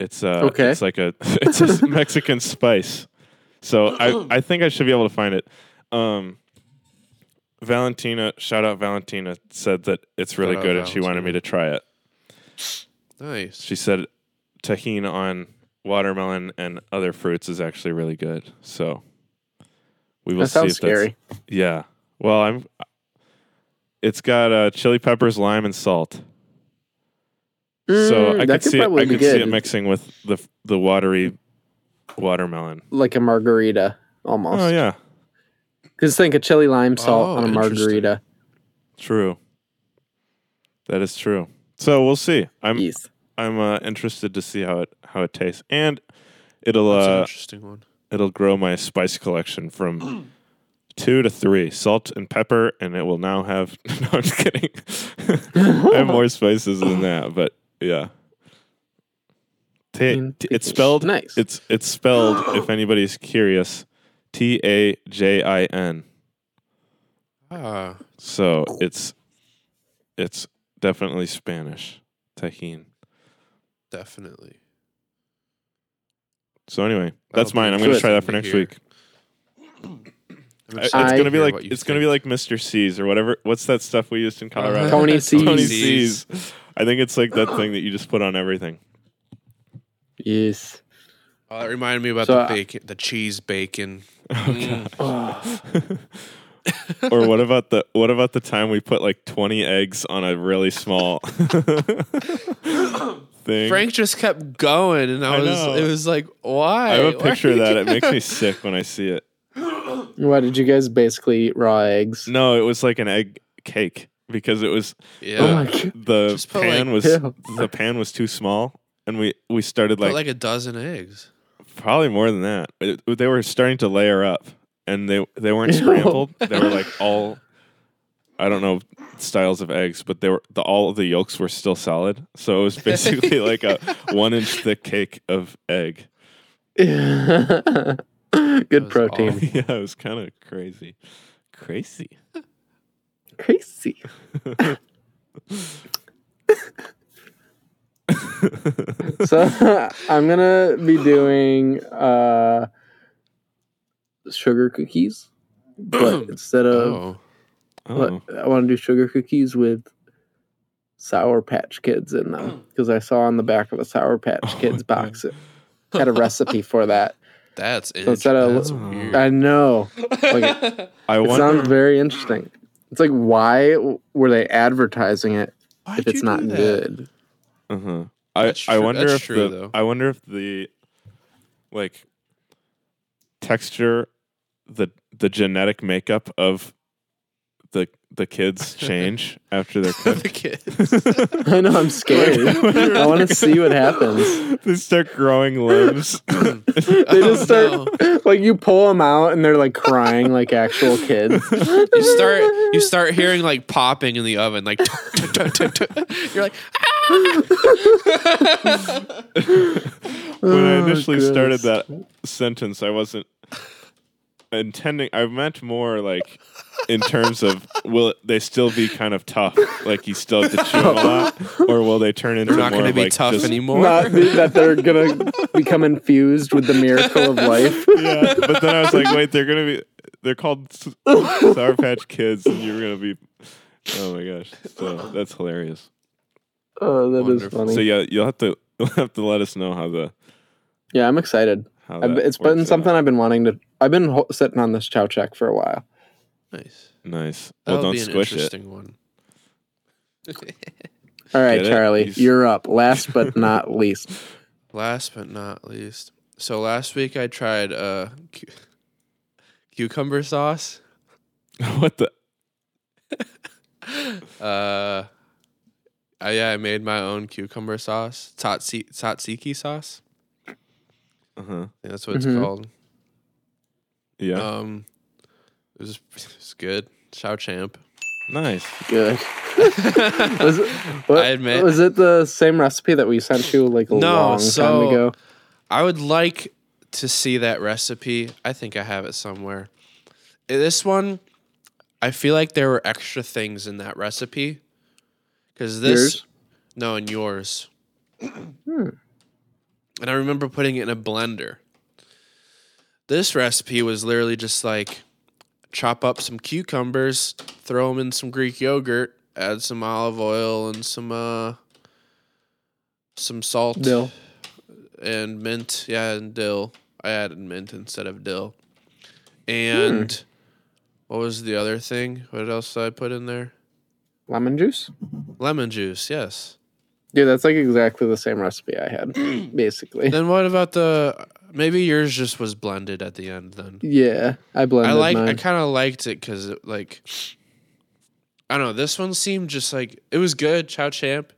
It's uh, Okay. It's like a it's a Mexican spice. So I I think I should be able to find it. Um, Valentina, shout out Valentina, said that it's really Shout out good and she wanted me to try it. Nice. She said Tajin on watermelon and other fruits is actually really good. So we will That see sounds if that's yeah. Well, I'm. It's got uh, chili peppers, lime, and salt. so Mm, I that could see. It, I be could see it mixing with the the watery watermelon. like a margarita almost. Oh yeah, Because think of chili lime salt Oh, on a margarita. true. That is true. So we'll see. I'm Yes. I'm uh, interested to see how it how it tastes, and it'll That's an uh, interesting one. it'll grow my spice collection from two to three salt and pepper, and it will now have. no, I'm just kidding. I have more spices than that, but yeah. Ta- Mm, t- it's spelled. nice. It's it's spelled. if anybody's curious, T A J I N. Ah. So it's it's definitely Spanish. Tajin. Definitely. So anyway, That'll that's mine. I'm going to try that for next Here. week. I'm excited It's I- gonna be like what you it's gonna be like Mr. C's or whatever. What's that stuff we used in Colorado? Tony C's. Tony C's. C's. I think it's like that thing that you just put on everything. Yes. Oh, that reminded me about So, the bacon, the cheese bacon. Mm. Oh, or what about the what about the time we put like 20 eggs on a really small thing? Frank just kept going, and I, I was. know. It was like, why? I have a picture of that. It makes me sick when I see it. What did you guys basically eat raw eggs? No, it was like an egg cake because it was Yeah. Oh my god. the Just put, pan like- was Yeah. the pan was too small and we we started Put like, like a dozen eggs. probably more than that. It- they were starting to layer up and they they weren't Ew. scrambled. they were like all I don't know styles of eggs, but they were the all of the yolks were still solid. So it was basically like a one inch thick cake of egg. Good protein. awful. yeah, it was kind of crazy. Crazy. Crazy. so I'm gonna be doing uh sugar cookies, but instead of Oh, Oh. I want to do sugar cookies with Sour Patch Kids in them because I saw on the back of a Sour Patch Oh Kids my box it had a recipe for that. That's So instead of- that's weird. I know Like, I it wonder sounds very interesting. It's like why were they advertising it Why'd if it's not good? Uh-huh. I That's I wonder that's if true, the though. I wonder if the like texture the the genetic makeup of the the kids change after they're the kids. I know I'm scared. I want to see what happens. they start growing limbs. They Oh, just start like you pull them out and they're like crying like actual kids. You start you start hearing like popping in the oven, like you're like, ah! when I Oh, initially started that sentence, I wasn't intending. I meant more like in terms of will they still be kind of tough, like you still have to chew them a lot, or will they turn into they're not going to be like tough anymore. Not be- that they're gonna become infused with the miracle of life. Yeah, but then I was like, wait, they're gonna be they're called S- Sour Patch Kids, and you're gonna be. Oh my gosh! So that's hilarious. Oh, that is Wonderful. funny. So yeah, you'll have to you'll have to let us know how the yeah, I'm excited. how I've, it's been something out. I've been wanting to. I've been ho- sitting on this chow check for a while. Nice. Nice. That'll well, don't be an squish it. interesting one. All right, Get it? Charlie, He's- you're up. Last but not least. Last but not least, so last week I tried uh, cu- cucumber sauce. what the? Uh, I, yeah, I made my own cucumber sauce, tatsi- tzatziki sauce. Uh huh. I think that's what it's Mhm. called. Yeah. Um, it was, it was good. Chow champ. nice. Good. was it, what, I admit- Was it the same recipe that we sent you like a No, long so- time ago? I would like to see that recipe. I think I have it somewhere. Uh, This one, I feel like there were extra things in that recipe. Because this, Yours? no, in yours. Hmm. And I remember putting it in a blender. This recipe was literally just like chop up some cucumbers, throw them in some Greek yogurt, add some olive oil and some uh some salt Dill. and mint. Yeah, and dill. I added mint instead of dill. And Hmm. what was the other thing? What else did I put in there? Lemon juice? Lemon juice. Yes. Dude, that's like exactly the same recipe I had, basically. Then what about the? Maybe yours just was blended at the end. Then Yeah, I blended I like. I kind of liked it because it like. I don't know. This one seemed just like it was good, Chow Champ,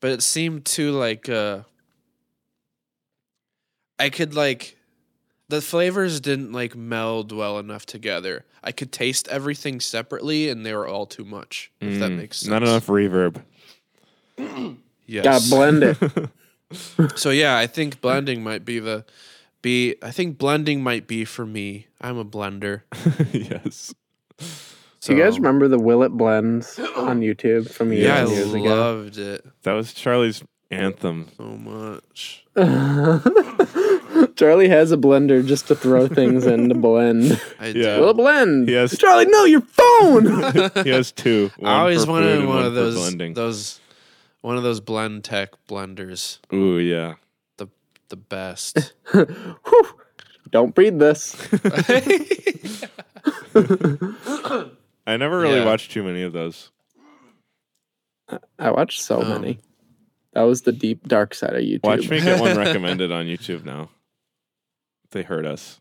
but it seemed too like. uh I could like. The flavors didn't like meld well enough together. I could taste everything separately, and they were all too much. If that Mm, makes sense. Not enough reverb. Yes. Gotta blend it. So yeah, I think blending might be the be I think blending might be for me. I'm a blender. yes. So Do you guys remember the Will It blends on YouTube from years Yeah, and I years ago? loved it That was Charlie's anthem. so much. Charlie has a blender just to throw things in to blend. I Yeah. Will do. blend. He has- Charlie, no, your phone. he has two. I always wanted food and one of those blending. those one of those Blendtec blenders. Ooh yeah. The the best. Whew. Don't breathe this. I never really Yeah. watched too many of those. I watched so Um, many. That was the deep dark side of YouTube. Watch me get one recommended on YouTube now. They hurt us.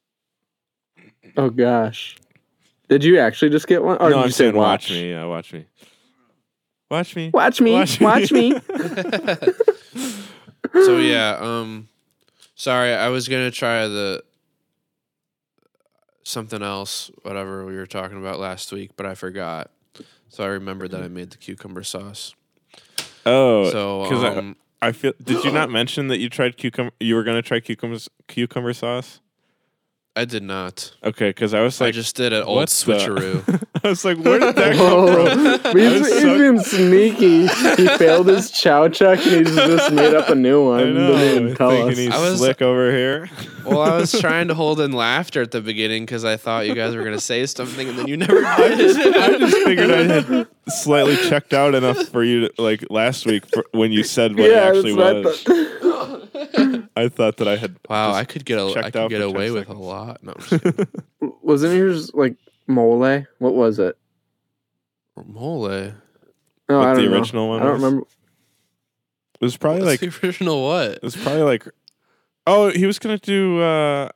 Oh gosh. Did you actually just get one? Or no, did I'm you say saying watch? watch me. Yeah, watch me. Watch me. Watch me. Watch Watch me. me. so yeah, um sorry, I was gonna try the something else, whatever we were talking about last week, but I forgot. So I remembered that I made the cucumber sauce. Oh, So because um, I, I feel. Did you not mention that you tried cucumber? You were gonna try cucumbers, cucumber sauce. I did not. Okay, because I was like, I just did an old what switcheroo. I was like, where did that come Whoa. from? Oh. He's, I he's so- been sneaky. He failed his chow check and he's just made up a new one. I Didn't know. even tell thinking us. he's I was- slick over here. well, I was trying to hold in laughter at the beginning because I thought you guys were gonna say something, and then you never I just, I just figured I had slightly checked out enough for you, to, like last week for, when you said what yeah, it actually that's what was. Thought. I thought that I had. wow, I could get a, I could get away with a lot. No, I'm just kidding. Wasn't yours like mole? What was it? mole. No, What I the don't know. original one I don't was? remember. It was probably What's like the original what? it was probably like. Oh, he was gonna do. uh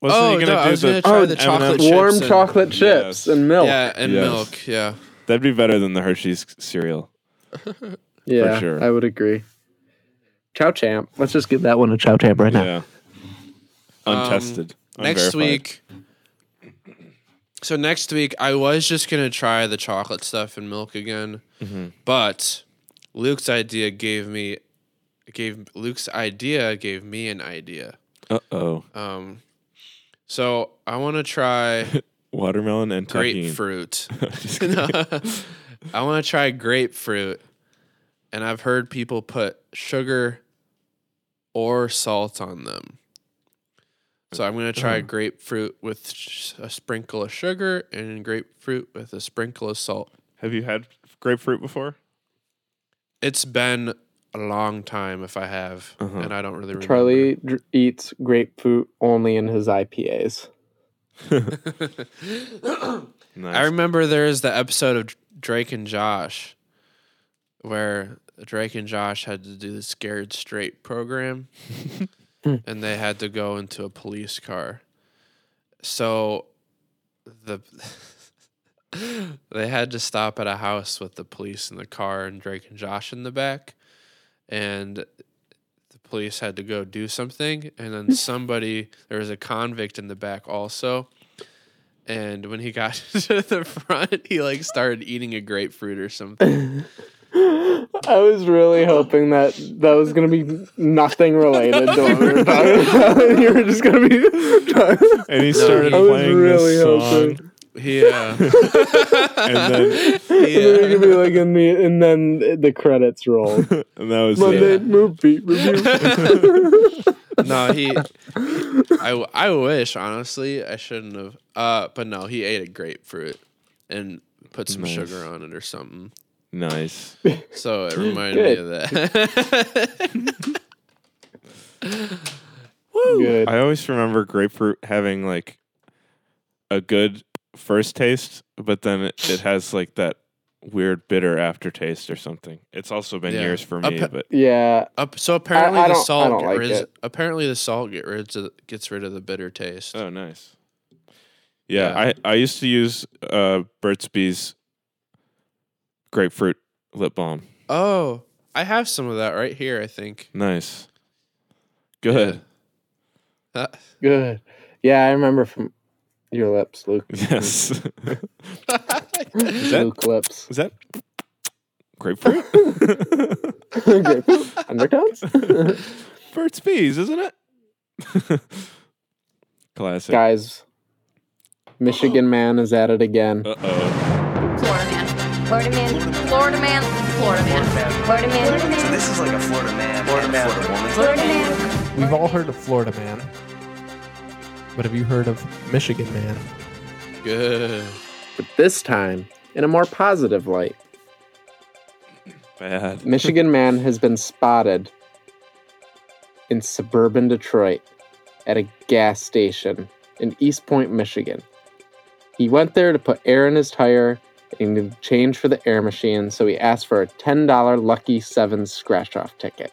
Wasn't Oh, he gonna no, I do was the? gonna try Oh, the M&M chocolate Warm chips and- chocolate chips Yes. and milk. Yeah, and Yes. milk. Yeah. That'd be better than the Hershey's cereal. Yeah, sure. I would agree. Chow champ. Let's just give that one a chow champ right now. Yeah. Um, Untested. next week. So next week, I was just gonna try the chocolate stuff and milk again, Mhm. but Luke's idea gave me gave Luke's idea gave me an idea. Uh oh. Um, so I want to try Watermelon and grapefruit. I want to try grapefruit, and I've heard people put sugar or salt on them. So I'm gonna try grapefruit with sh- a sprinkle of sugar and grapefruit with a sprinkle of salt. Have you had grapefruit before? It's been a long time if I have, Uh-huh. and I don't really remember. Charlie dr- eats grapefruit only in his IPAs. Nice. I remember there's the episode of Drake and Josh where Drake and Josh had to do the Scared Straight program and they had to go into a police car. So the they had to stop at a house with the police in the car and Drake and Josh in the back and the police had to go do something and then somebody there was a convict in the back also and when he got to the front he like started eating a grapefruit or something I was really hoping that that was gonna be nothing related to what we were talking about. you were just gonna be. and he started I was playing really this song, hoping. yeah and then And then yeah could be like in the, and then the credits roll. and that was Monday it. movie review. no he I, I wish honestly i shouldn't have uh but no he ate a grapefruit and put some Nice. sugar on it or something Nice. so it reminded me of that Good. I always remember grapefruit having like a good first taste, but then it, it has like that weird bitter aftertaste or something. It's also been Yeah. years for me, pe- but Yeah, Up, so apparently I the don't- I salt don't like rid, it. apparently the salt get rid of, gets rid of the bitter taste. oh, nice. Yeah, Yeah. I I used to use uh Burt's Bees grapefruit lip balm. Oh, I have some of that right here. I think. Nice. Good. Uh, good. Yeah, I remember from your lips, Luke. Yes. Is that Luke lips. is that grapefruit? Grapefruit Undertones? Burt's Bees, isn't it? Classic. Guys, Michigan man is at it again. Uh oh. Florida man. Florida man. Florida man. Florida man. Florida man. So this is like a Florida man, Florida man, Florida woman. Florida man. We've all heard of Florida Man, but have you heard of Michigan Man? good. But this time, in a more positive light, Bad. Michigan man has been spotted in suburban Detroit at a gas station in Eastpointe, Michigan. He went there to put air in his tire and he needed change for the air machine, so he asked for a $10 Lucky Sevens scratch off ticket.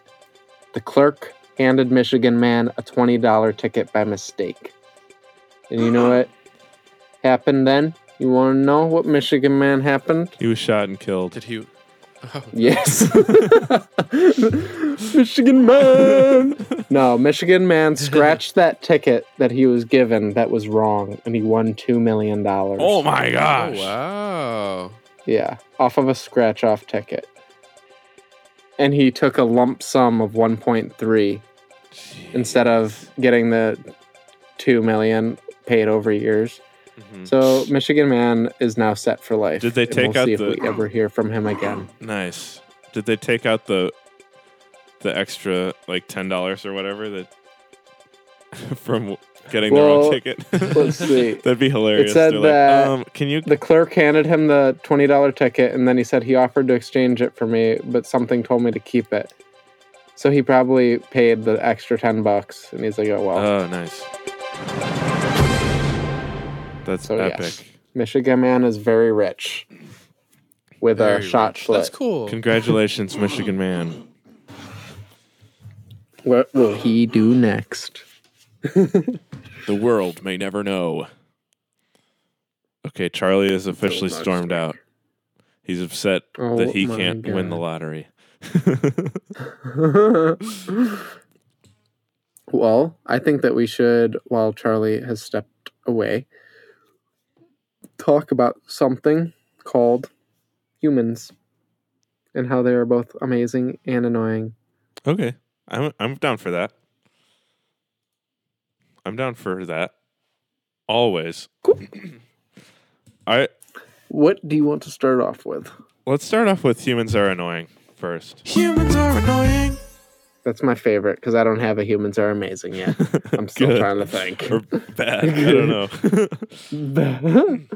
The clerk handed Michigan man a $20 ticket by mistake. And you know what happened then? You want to know what Michigan man happened? He was shot and killed. Did he? Oh, Yes. Michigan man. No, Michigan man scratched that ticket that he was given that was wrong and he won 2 million dollars. Oh my oh gosh. wow. Yeah, off of a scratch off ticket. And he took a lump sum of 1.3 instead of getting the 2 million paid over years. Mhm. So Michigan man is now set for life. Did they take we'll out see the- if we ever hear from him again? Nice. Did they take out the the extra like ten dollars or whatever that from getting the wrong ticket? let's see. That'd be hilarious. It said They're that- like, um, can you The clerk handed him the twenty dollar ticket, and then he said he offered to exchange it for me, but something told me to keep it. So he probably paid the extra ten bucks, and he's like, "Oh well." Oh, nice. That's So, epic. yes. Michigan man is very rich with Very a shot rich. slit. That's cool. Congratulations, Michigan man. What will he do next? The world may never know. Okay, Charlie has officially stormed speak. out. He's upset Oh that he can't win the lottery. well, I think that we should, while Charlie has stepped away, talk about something called humans and how they are both amazing and annoying. okay, I'm I'm down for that. I'm down for that. Always. I What do you want to start off with? let's start off with humans are annoying first. Humans are annoying. That's my favorite because I don't have a humans are amazing yet. I'm still trying to think. Or bad. I don't know.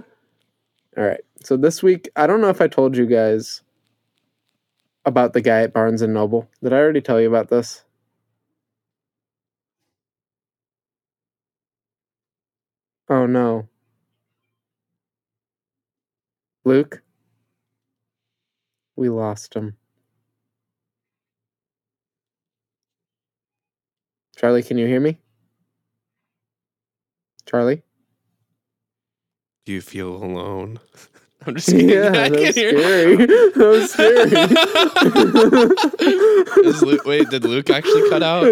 All right. So this week, I don't know if I told you guys about the guy at Barnes and Noble. Did I already tell you about this? Oh no. Luke? We lost him. Charlie, can you hear me? Charlie? Do you feel alone? I'm just kidding. Yeah, I that was scary. That was scary. Is Luke, wait, did Luke actually cut out?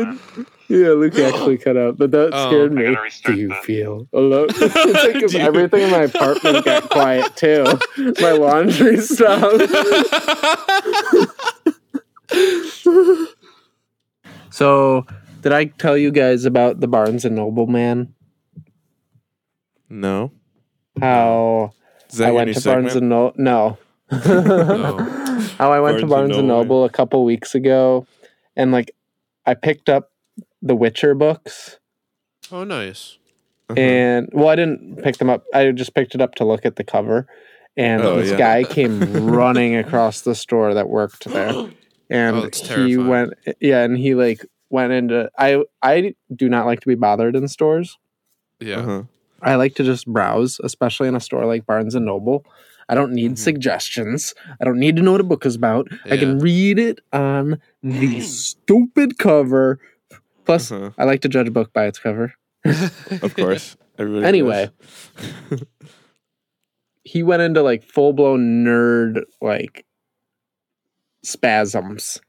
Yeah, Luke actually cut out, but that Oh. scared I me. gotta Do you that. feel alone? it's like if everything in my apartment got quiet too. My laundry stopped. so, did I tell you guys about the Barnes and Noble man? No. How Is that I your went new to Barnes and Noble? No. How I went to Barnes and Barnes and Noble. Noble a couple weeks ago, and like I picked up the Witcher books. oh, nice. Uh-huh. and well i didn't pick them up i just picked it up to look at the cover and Oh, this yeah. guy came running across the store that worked there and Oh, he went yeah and he like went into i i do not like to be bothered in stores Yeah. Uh-huh. I like to just browse especially in a store like barnes and noble i don't need Mhm. suggestions i don't need to know what a book is about i can read it on the stupid cover plus Uh-huh. i like to judge a book by its cover Of course. Everybody Anyway. he went into like full blown nerd like spasms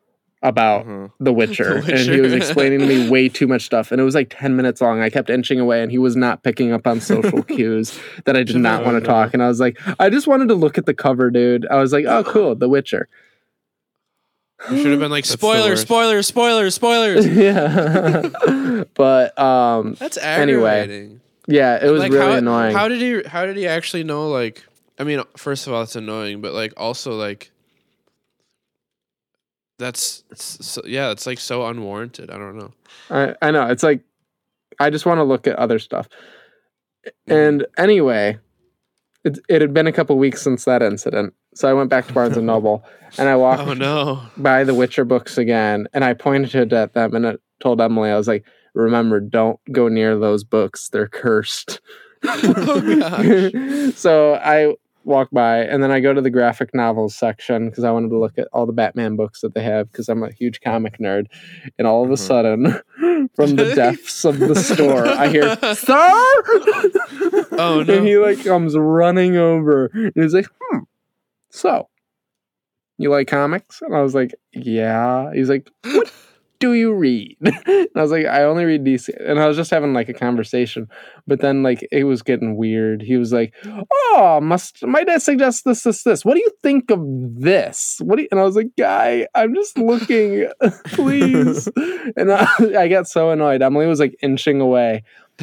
about Uh-huh. The Witcher, The and he was explaining to me way too much stuff, and it was like ten minutes long. I kept inching away, and he was not picking up on social cues that I did not want to talk. And I was like, I just wanted to look at the cover, dude. I was like, oh, cool, The Witcher. You should have been like, That's the spoilers, spoilers, spoilers, spoilers. yeah, but um, That's Anyway, yeah, it was like, really how, annoying. How did he? How did he actually know? Like, I mean, first of all, it's annoying, but like, also like, that's so, yeah, it's like so unwarranted. I don't know. I, I know. It's like I just want to look at other stuff. Mm-hmm. And anyway, it, it had been a couple weeks since that incident. So I went back to Barnes and Noble and I walked Oh no! by the Witcher books again and I pointed at them and I told Emily, I was like, remember, don't go near those books. They're cursed. Oh, gosh. so I walk by and then I go to the graphic novels section because I wanted to look at all the Batman books that they have because I'm a huge comic nerd. And all of a Mhm. sudden, from the depths of the store, I hear, Sir! Oh no! And he like comes running over and he's like, hmm, so you like comics? And I was like, yeah. He's like, what do you read? And I was like, I only read DC. And I was just having like a conversation. But then like it was getting weird. He was like, oh, must my dad suggests this, this, this. What do you think of this? What do you, and I was like, guy, I'm just looking, please. and I, I got so annoyed. Emily was like inching away.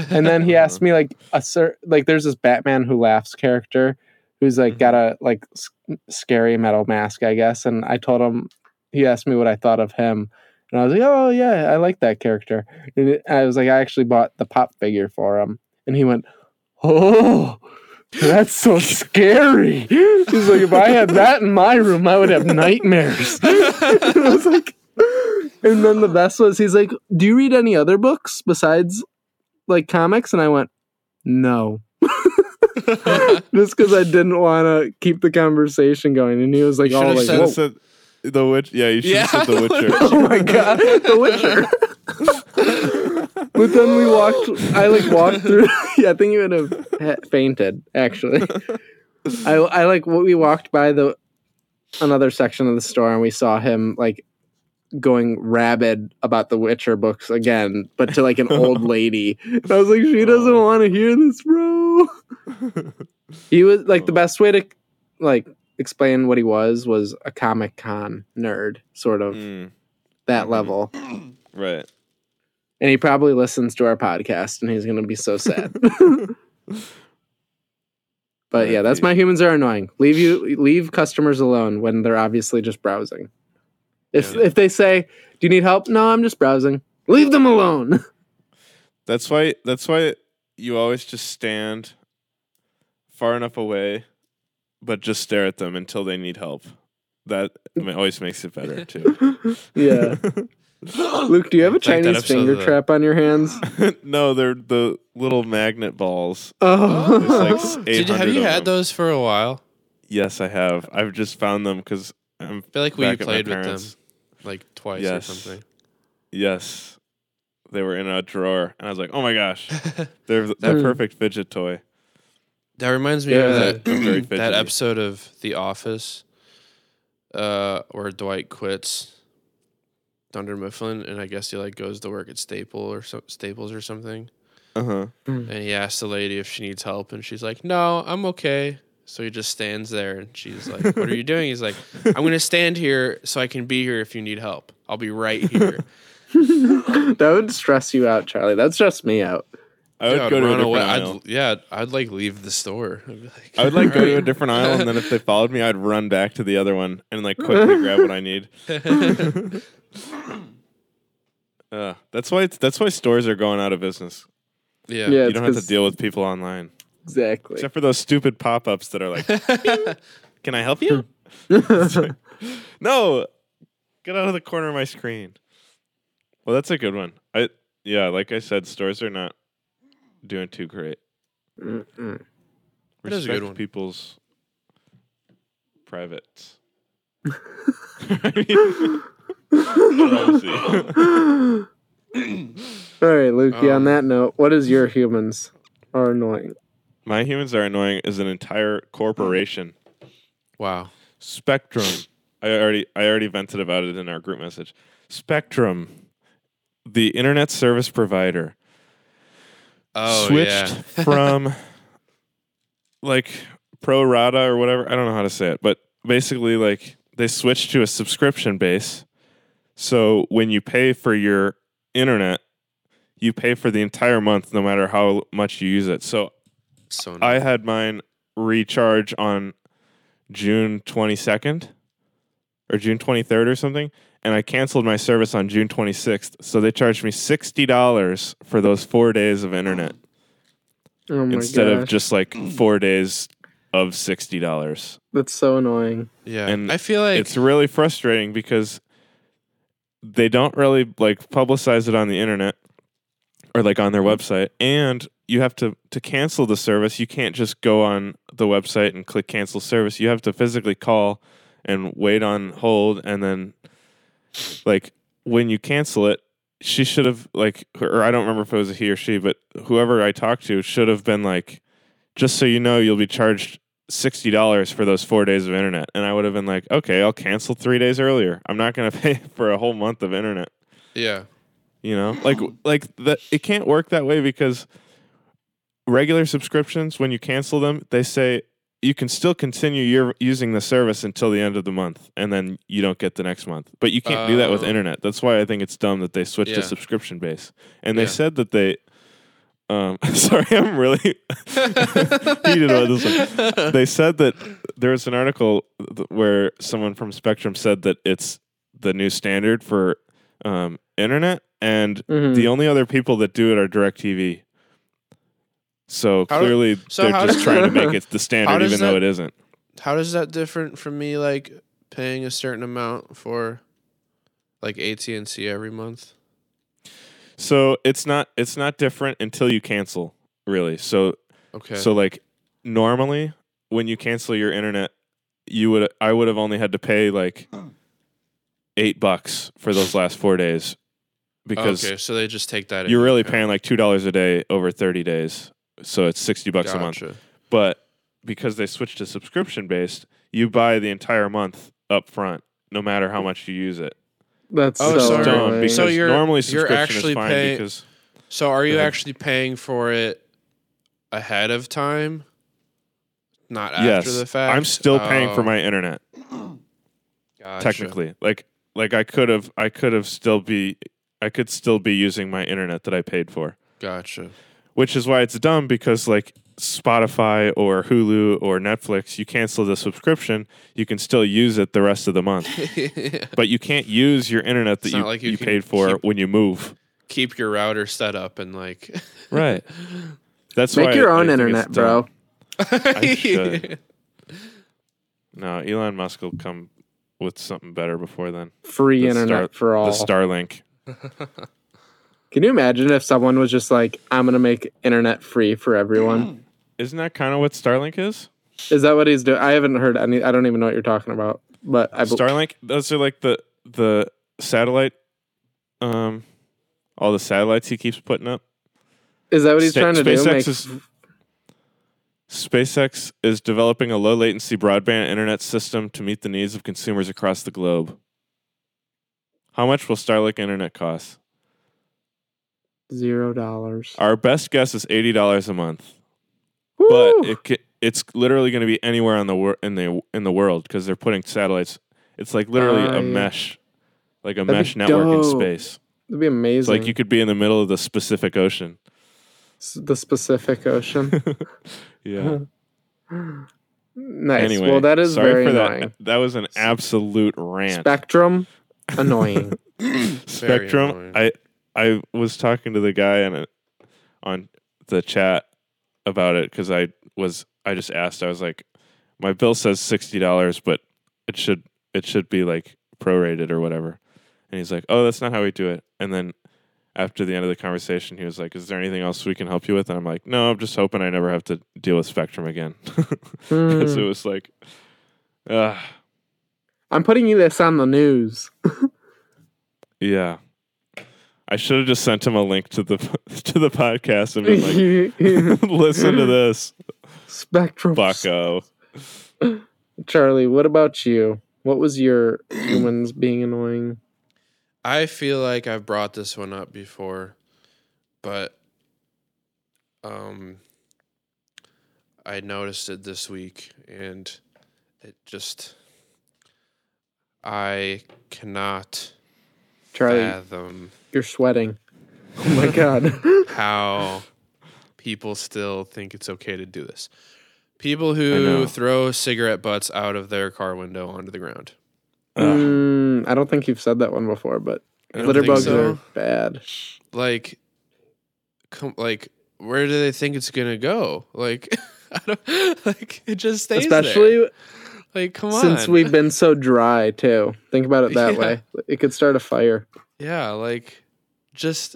And then he asked me like a cer- like there's this Batman who laughs character who's like got mm-hmm. a like scary metal mask, I guess. And I told him he asked me what I thought of him, and I was like, oh yeah, I like that character. And it- I was like, I actually bought the pop figure for him, and he went, oh. That's so scary. He's like, if I had that in my room, I would have nightmares. I was like, and then the best was he's like, Do you read any other books besides like comics? And I went, No. Just because I didn't want to keep the conversation going. And he was like, You Oh, like, Should "Whoa." have said the witch. Yeah, you should have Yeah. said the Witcher. oh my god, The Witcher. but then we walked, I like walked through, yeah, I think you would have ha- fainted, actually. I, I like, we walked by the, another section of the store and we saw him like going rabid about the Witcher books again, but to like an old lady. And I was like, she doesn't Oh. want to hear this, bro. He was like the oh. best way to like explain what he was was a Comic Con nerd, sort of Mm, that Mhm. level. right. And he probably listens to our podcast and he's gonna be so sad. but yeah, that's my humans are annoying. Leave you leave customers alone when they're obviously just browsing. If Yeah. if they say, "Do you need help?" No, I'm just browsing. Leave them alone. That's why. That's why you always just stand far enough away, but just stare at them until they need help. That ma- always makes it better too. yeah. Luke, do you have a Chinese episode finger of the- trap on your hands? no, they're the little magnet balls. Oh, like Did you, have you had them. those for a while? Yes, I have. I've just found them because I'm I feel like we back at my played with them like twice Yes. or something. Yes, they were in a drawer, and I was like, "Oh my gosh, they're the That- mm. perfect fidget toy." That reminds me Yeah. of that I'm that episode of The Office, uh, where Dwight quits Dunder Mifflin, and I guess he like goes to work at Staple or so, Staples or something, Uh huh. and he asks the lady if she needs help, and she's like, "No, I'm okay." So he just stands there, and she's like, "What are you doing?" He's like, "I'm gonna stand here so I can be here if you need help. I'll be right here." that would stress you out, Charlie. That'd stress me out. I would Dude, I'd go to a run different away. aisle. I'd, yeah, I'd like leave the store. I'd like, I would like go to a different aisle, and then if they followed me, I'd run back to the other one and like quickly grab what I need. Uh, that's why it's, that's why stores are going out of business. yeah. Yeah, you don't have to deal with people online, Exactly. except for those stupid pop ups that are like, "Can I help you?" Like, no, get out of the corner of my screen. Well, that's a good one. I yeah, like I said, stores are not doing too great. Mm-mm. That is a good Respect one. People's privates. I mean. All right, Lukey. on Um, that note, what is your humans are annoying? My humans are annoying is an entire corporation. Wow. Spectrum. I already I already vented about it in our group message. Spectrum, the internet service provider, Oh switched yeah. from like pro rata or whatever. I don't know how to say it, but basically like they switched to a subscription base. So when you pay for your internet, you pay for the entire month no matter how much you use it. So so I had mine recharge on June 22nd or June 23rd or something, and I canceled my service on June 26th. So they charged me $60 for those four days of internet Oh my instead of just like four days of $60. That's so annoying. yeah. and I feel like it's really frustrating because they don't really like publicize it on the internet or like on their website and you have to to cancel the service you can't just go on the website and click cancel service you have to physically call and wait on hold and then like when you cancel it she should have like or I don't remember if it was a he or she but whoever I talked to should have been like just so you know you'll be charged sixty dollars for those four days of internet, and I would have been like, okay, I'll cancel three days earlier. I'm not going to pay for a whole month of internet. yeah. You know, like like that. It can't work that way because regular subscriptions, when you cancel them, they say you can still continue your using the service until the end of the month, and then you don't get the next month. But you can't do that with Oh. internet. That's why I think it's dumb that they switched to subscription base. And they Yeah. said that they. Um, sorry, I'm really heated about this one they said that there was an article th- where someone from Spectrum said that it's the new standard for um, internet, and Mhm. the only other people that do it are DirecTV. So How do- clearly, so they're just trying to make it the standard, even though it isn't. How does that different from me like paying a certain amount for like AT and T every month? So it's not it's not different until you cancel, really. So Okay. So like normally when you cancel your internet, you would I would have only had to pay like eight bucks for those last four days because okay, so they just take that. you're into really paying like two dollars a day over thirty days. So it's sixty bucks a month. Gotcha. But because they switched to subscription based, you buy the entire month up front, no matter how much you use it. That's Oh, so, so- It's dumb annoying. because So you're- normally you're subscription actually is fine paying- because So are you actually paying for it ahead of time? Not after yes, the fact. I'm still paying for Oh, my internet. gotcha. technically like like i could have i could have still be i could still be using my internet that i paid for Gotcha. Which is why it's dumb because like Spotify or Hulu or Netflix, you cancel the subscription, you can still use it the rest of the month, but you can't use your internet that you, like you you paid for keep- when you move. Keep your router set up and like. Right. That's Make why your I own think it's internet, bro. I should. No, Elon Musk will come with something better before then. Free The internet Star- for all. The Starlink. Can you imagine if someone was just like, I'm gonna make internet free for everyone? Isn't that kind of what Starlink is? Is that what he's doing? I haven't heard any. I don't even know what you're talking about. But I bel- Starlink. Those are like the the satellite. Um, all the satellites he keeps putting up. is that what he's Sta- trying to do? SpaceX Make, is SpaceX is developing a low latency broadband internet system to meet the needs of consumers across the globe. How much will Starlink internet cost? Zero dollars. Our best guess is eighty dollars a month, Woo! but it ca- it's literally going to be anywhere on the wor- in the in the world because they're putting satellites. It's like literally Ah, a yeah. mesh, like a That'd mesh network in dope. space. That'd be It's amazing. like you could be in the middle of the specific Ocean. S- the specific Ocean. yeah. nice. Anyway, well, that is sorry very for annoying. that. That was an absolute rant. Spectrum, annoying. Spectrum. annoying. I I was talking to the guy on a, on the chat about it because I was I just asked. I was like, my bill says sixty dollars, but it should it should be like prorated or whatever. And he's like, oh, that's not how we do it. And then after the end of the conversation, he was like, "Is there anything else we can help you with?" And I'm like, "No, I'm just hoping I never have to deal with Spectrum again." Because Hmm. it was like, uh, I'm putting you this on the news. yeah. I should have just sent him a link to the to the podcast and been like, "Listen to this, Spectrum. Bucko." Charlie, what about you? What was your humans being annoying? I feel like I've brought this one up before, but um I noticed it this week and it just I cannot Charlie, fathom you're sweating. Oh my god. how people still think it's okay to do this. People who throw cigarette butts out of their car window onto the ground. Mm, I don't think you've said that one before, but litter bugs so. are bad. like com- like where do they think it's gonna go like i don't like it just stays Especially there. like come on since we've been so dry too. Think about it that Yeah. way. It could start a fire. yeah like just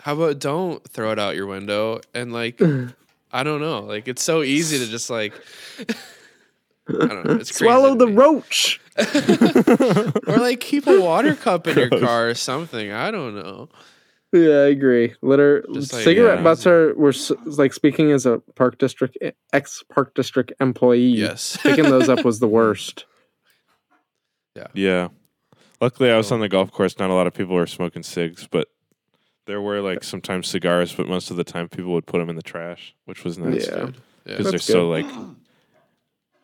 how about don't throw it out your window and like i don't know like it's so easy to just like i don't know it's crazy Swallow the me. roach. or like keep a water cup in your car or something i don't know Yeah, I agree. Litter Just like- cigarette Yeah. butts are we're like speaking as a park district eh, ex park district employee. yes picking those up was the worst. Yeah. Yeah. Luckily, I was on the golf course. Not a lot of people were smoking cigs, but there were like sometimes cigars. But most of the time, people would put them in the trash, which was nice Yeah. yeah because they're That's so like.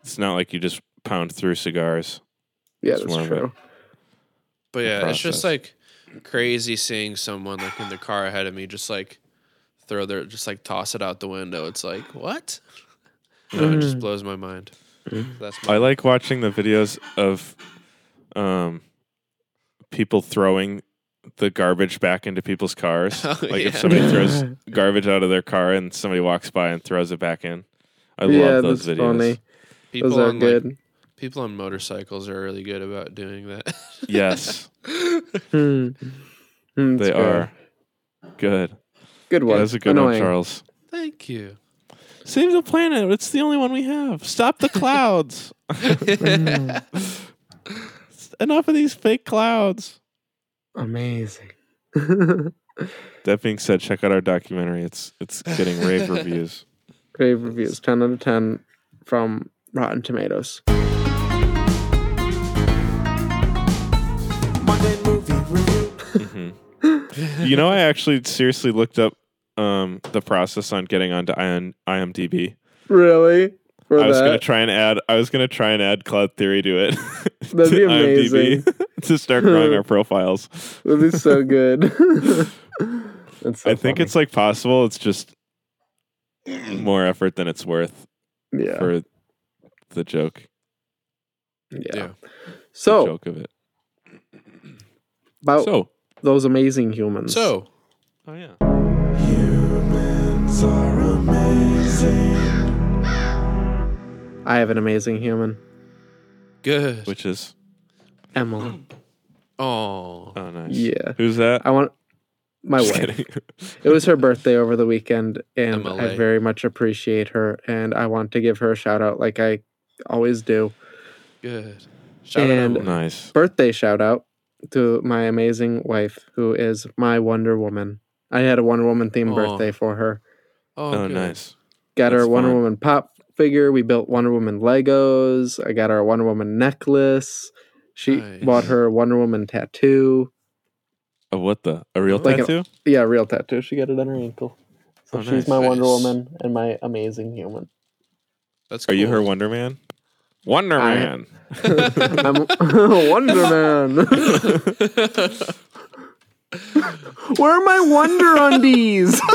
It's not like you just pound through cigars. Yeah, It's that's more of a- true. But yeah, it's just like crazy seeing someone like in the car ahead of me just like throw their just like toss it out the window. It's like what? No, it just blows my mind. That's my I like watching the videos of, um, people throwing the garbage back into people's cars. Oh, like if somebody throws garbage out of their car and somebody walks by and throws it back in. I yeah, love those videos. funny. people Those are on good. like people on motorcycles are really good about doing that. Yes, Hmm. Hmm, they good. are. Good. Good one. That's a good one, Charles. Thank you. Save the planet. It's the only one we have. Stop the clouds. Enough of these fake clouds. Amazing. That being said, check out our documentary. It's it's getting rave reviews. Rave reviews. Ten out of ten from Rotten Tomatoes. Monday movie review. hmm You know, I actually seriously looked up um, the process on getting onto IM- IMDb. Really? For I was that? gonna try and add. I was gonna try and add Cloud Theory to it. That'd to be amazing. to start growing our profiles. That'd be so good. That's so I think it's like possible. It's just more effort than it's worth Yeah. for the joke. yeah. Yeah. So joke of it. about So, those amazing humans. So, oh yeah. Humans are amazing. I have an amazing human, good. Which is Emily. Oh, oh nice. Yeah. Who's that? I want my Just wife. kidding. It was her birthday over the weekend, and I very much appreciate her, and I want to give her a shout out like I always do. good. Shout And- out. nice. Birthday shout out to my amazing wife, who is my Wonder Woman. I had a Wonder Woman themed Aw. birthday for her. Oh, Oh, good. nice. Got her That's a Wonder fun. Woman pop figure. We built Wonder Woman Legos. I got her a Wonder Woman necklace. She Nice. bought her a Wonder Woman tattoo. Oh, what the? A real Like a- tattoo? Yeah, real tattoo. She got it on her ankle. So Oh, she's nice. my Wonder Nice. Woman and my amazing human. That's Are you her Wonder Man? Wonder I- Man. I'm Wonder Man. Where are my Wonder Undies?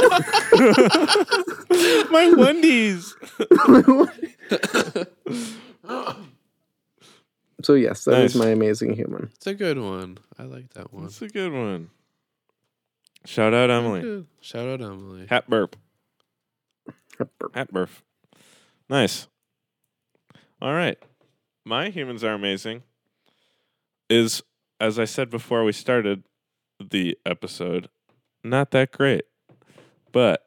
My Wendy's. so yes, that is Nice. my amazing human. It's a good one. I like that one. That's a good one. Shout out Emily. Good. Shout out Emily. Hat burp. Hat burp. Nice. All right. My humans are amazing. Is as I said before we started the episode, not that great. But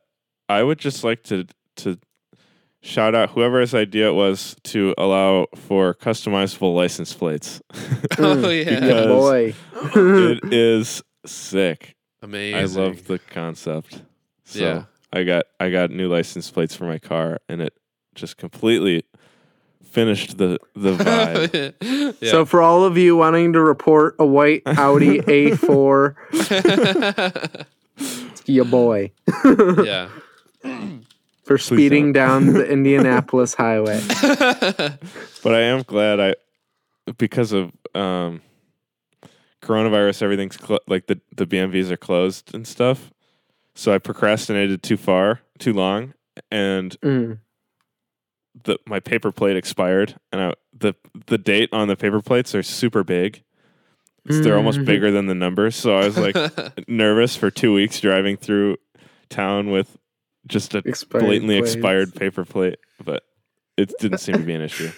I would just like to to shout out whoever's idea it was to allow for customizable license plates. Oh mm. yeah. Good boy. it is sick. Amazing. I love the concept. So Yeah. I got I got new license plates for my car and it just completely finished the the vibe. yeah. So for all of you wanting to report a white Audi A4, your boy yeah. for speeding down the Indianapolis highway. but I am glad I because of um coronavirus everything's clo- like the the BMVs are closed and stuff. So I procrastinated too far, too long and Mm. The my paper plate expired and I, the the date on the paper plates are super big. So they're almost Mhm. bigger than the numbers. So I was like nervous for two weeks driving through town with just a Expired blatantly plates. expired paper plate, but it didn't seem to be an issue.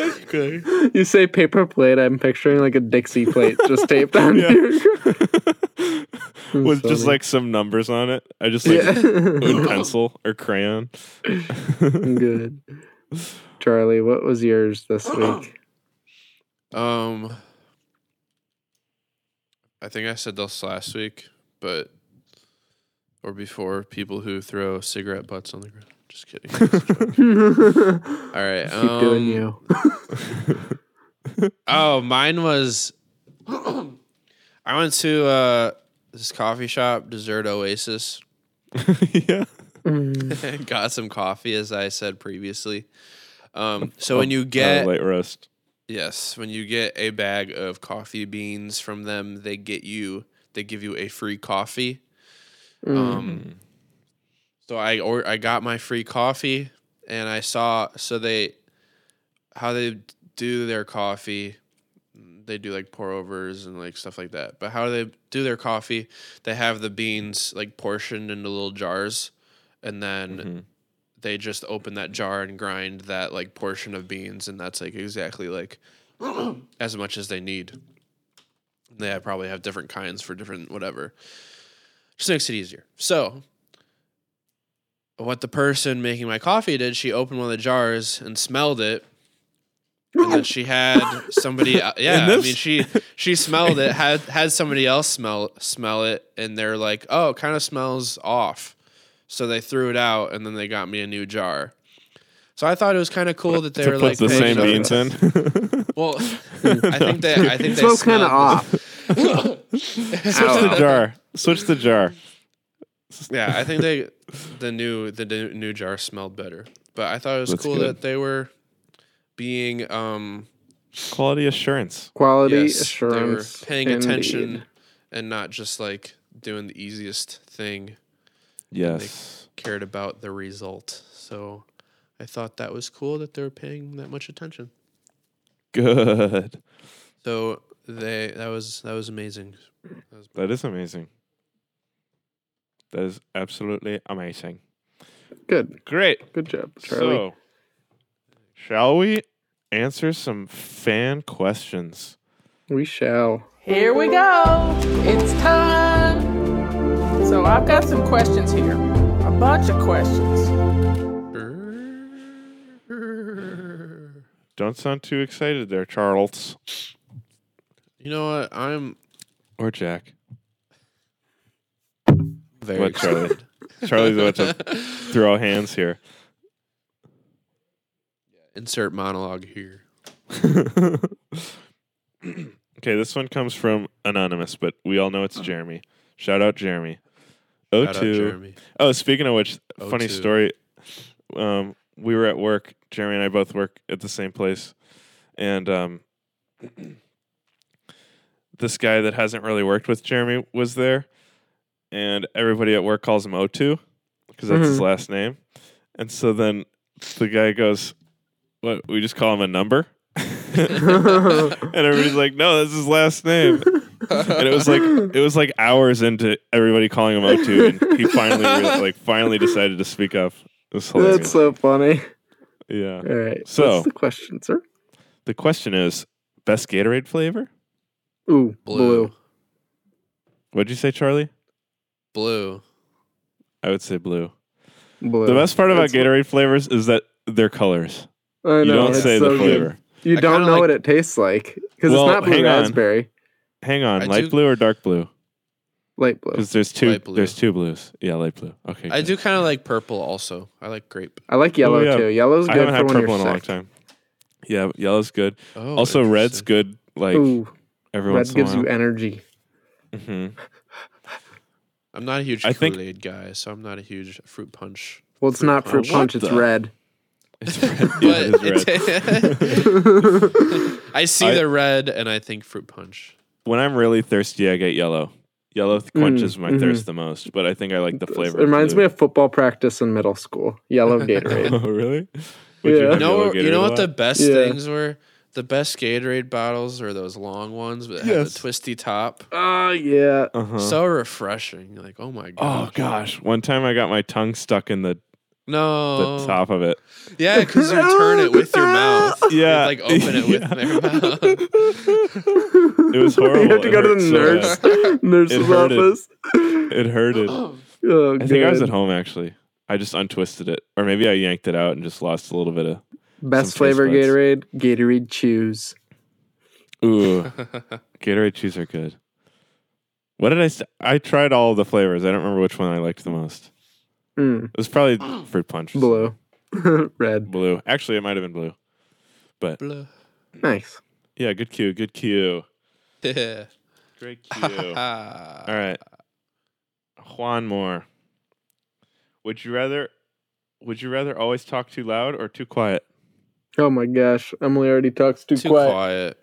Okay. You say paper plate, I'm picturing like a Dixie plate just taped on Yeah. here. With just like some numbers on it. I just like in yeah. pencil or crayon. Good. Charlie, what was yours this week? Um, I think I said this last week, but or before people who throw cigarette butts on the ground. Just kidding. All right. Keep All right. doing um, you. Oh, mine was. I went to uh, this coffee shop, Dessert Oasis, yeah. Mm. got some coffee, as I said previously. Um, so when you uh, get light roast. yes, when you get a bag of coffee beans from them, they get you they give you a free coffee. Mm. Um, so I or I got my free coffee, and I saw so they how they do their coffee. They do like pour overs and like stuff like that. But how they do their coffee, they have the beans like portioned into little jars, and then Mhm. they just open that jar and grind that like portion of beans, and that's like exactly like as much as they need. They probably have different kinds for different whatever. Just makes it easier. So, what the person making my coffee did, she opened one of the jars and smelled it. And then she had somebody, yeah. I mean, she she smelled it, had had somebody else smell smell it, and they're like, "Oh, it kind of smells off." So they threw it out, and then they got me a new jar. So I thought it was kind of cool that they to were put like the paying same up- beans in. Well, I think they, I think It they smells kind of off. Switch the jar. Switch the jar. Yeah, I think they the new the new, new jar smelled better. But I thought it was That's cool good. that they were being um Quality assurance. Quality yes, assurance. they were paying indeed. attention and not just like doing the easiest thing Yes. They cared about the result. So I thought that was cool that they were paying that much attention. Good. So they that was that was amazing. That was That is amazing. That is absolutely amazing. Good. Great. Good job, Charlie. So, shall we answer some fan questions? we shall. Here we go. It's time. So I've got some questions here. A bunch of questions. Don't sound too excited there, Charles You know what? I'm or Jack. Very What, Charlie? Charlie's about to throw hands here. Insert monologue here. okay, this one comes from Anonymous, but we all know it's Jeremy. Shout out Jeremy. Shout out 02. Jeremy. Oh, speaking of which, funny 02. story. Um, we were at work. Jeremy and I both work at the same place, and um, this guy that hasn't really worked with Jeremy was there, and everybody at work calls him O2 because that's his Mhm. last name. And so then the guy goes, "What? We just call him a number?" and everybody's like, "No, that's his last name." and it was like it was like hours into everybody calling him O2, and he finally re- like finally decided to speak up. It was. That's so funny. yeah. All right. So- What's the question, sir? The question is best Gatorade flavor. Ooh, Blue. blue. What'd you say, Charlie? Blue. I would say blue. Blue. The best part about That's- Gatorade flavors is that they're colors. I know, you don't it's say so the good. flavor. You I don't kinda know like- what it tastes like because Well, it's not blue hang on. raspberry. Hang on, I light do- blue or dark blue? Light blue. Because there's two. Light blue. There's two blues. Yeah, light blue. Okay. I good. do kind of like purple also. I like grape. I like yellow Oh, yeah. too. Yellow's I good haven't for had when purple you're in a long sick. time. Yeah, yellow's good. Oh, also, red's interesting. good. Like Ooh, every red once gives in a you while. energy. hmm I'm not a huge I Kool-Aid guy, so I'm not a huge fruit punch. Well, it's Fruit not fruit punch. punch. What It's the- red. It's red. Yeah, it But is red. I see I- the red and I think fruit punch. when I'm really thirsty, I get yellow. Yellow th- quenches my mhm. thirst the most, but I think I like the flavor. It reminds me of football practice in middle school. Yellow Gatorade. oh, really? Yeah. have You know, you know what the best Yeah. things were? The best Gatorade bottles are those long ones that have Yes. the twisty top. Oh yeah. Uh-huh. So refreshing. You're like, oh my god. oh gosh, one time I got my tongue stuck in the, No. the top of it. Yeah, because you turn it with your mouth. You, Yeah. like open it with Yeah. their mouth. It was horrible. you have to It go to the hurt so nurse nurse's It hurted. office. It hurted. Oh, I think I was at home actually. I just untwisted it, or maybe I yanked it out and just lost a little bit of. Best flavor buds. Gatorade. Gatorade Chews. Ooh, Gatorade chews are good. What did I? St- I tried all the flavors. I don't remember which one I liked the most. Mm, It was probably fruit punch. blue. red. Blue. Actually, it might have been blue. Blah. Nice. Yeah, good cue. Good cue. Yeah. Great cue. all right, Juan Moore. Would you rather? Would you rather always talk too loud or too quiet? Oh my gosh. Emily already talks too, Too quiet.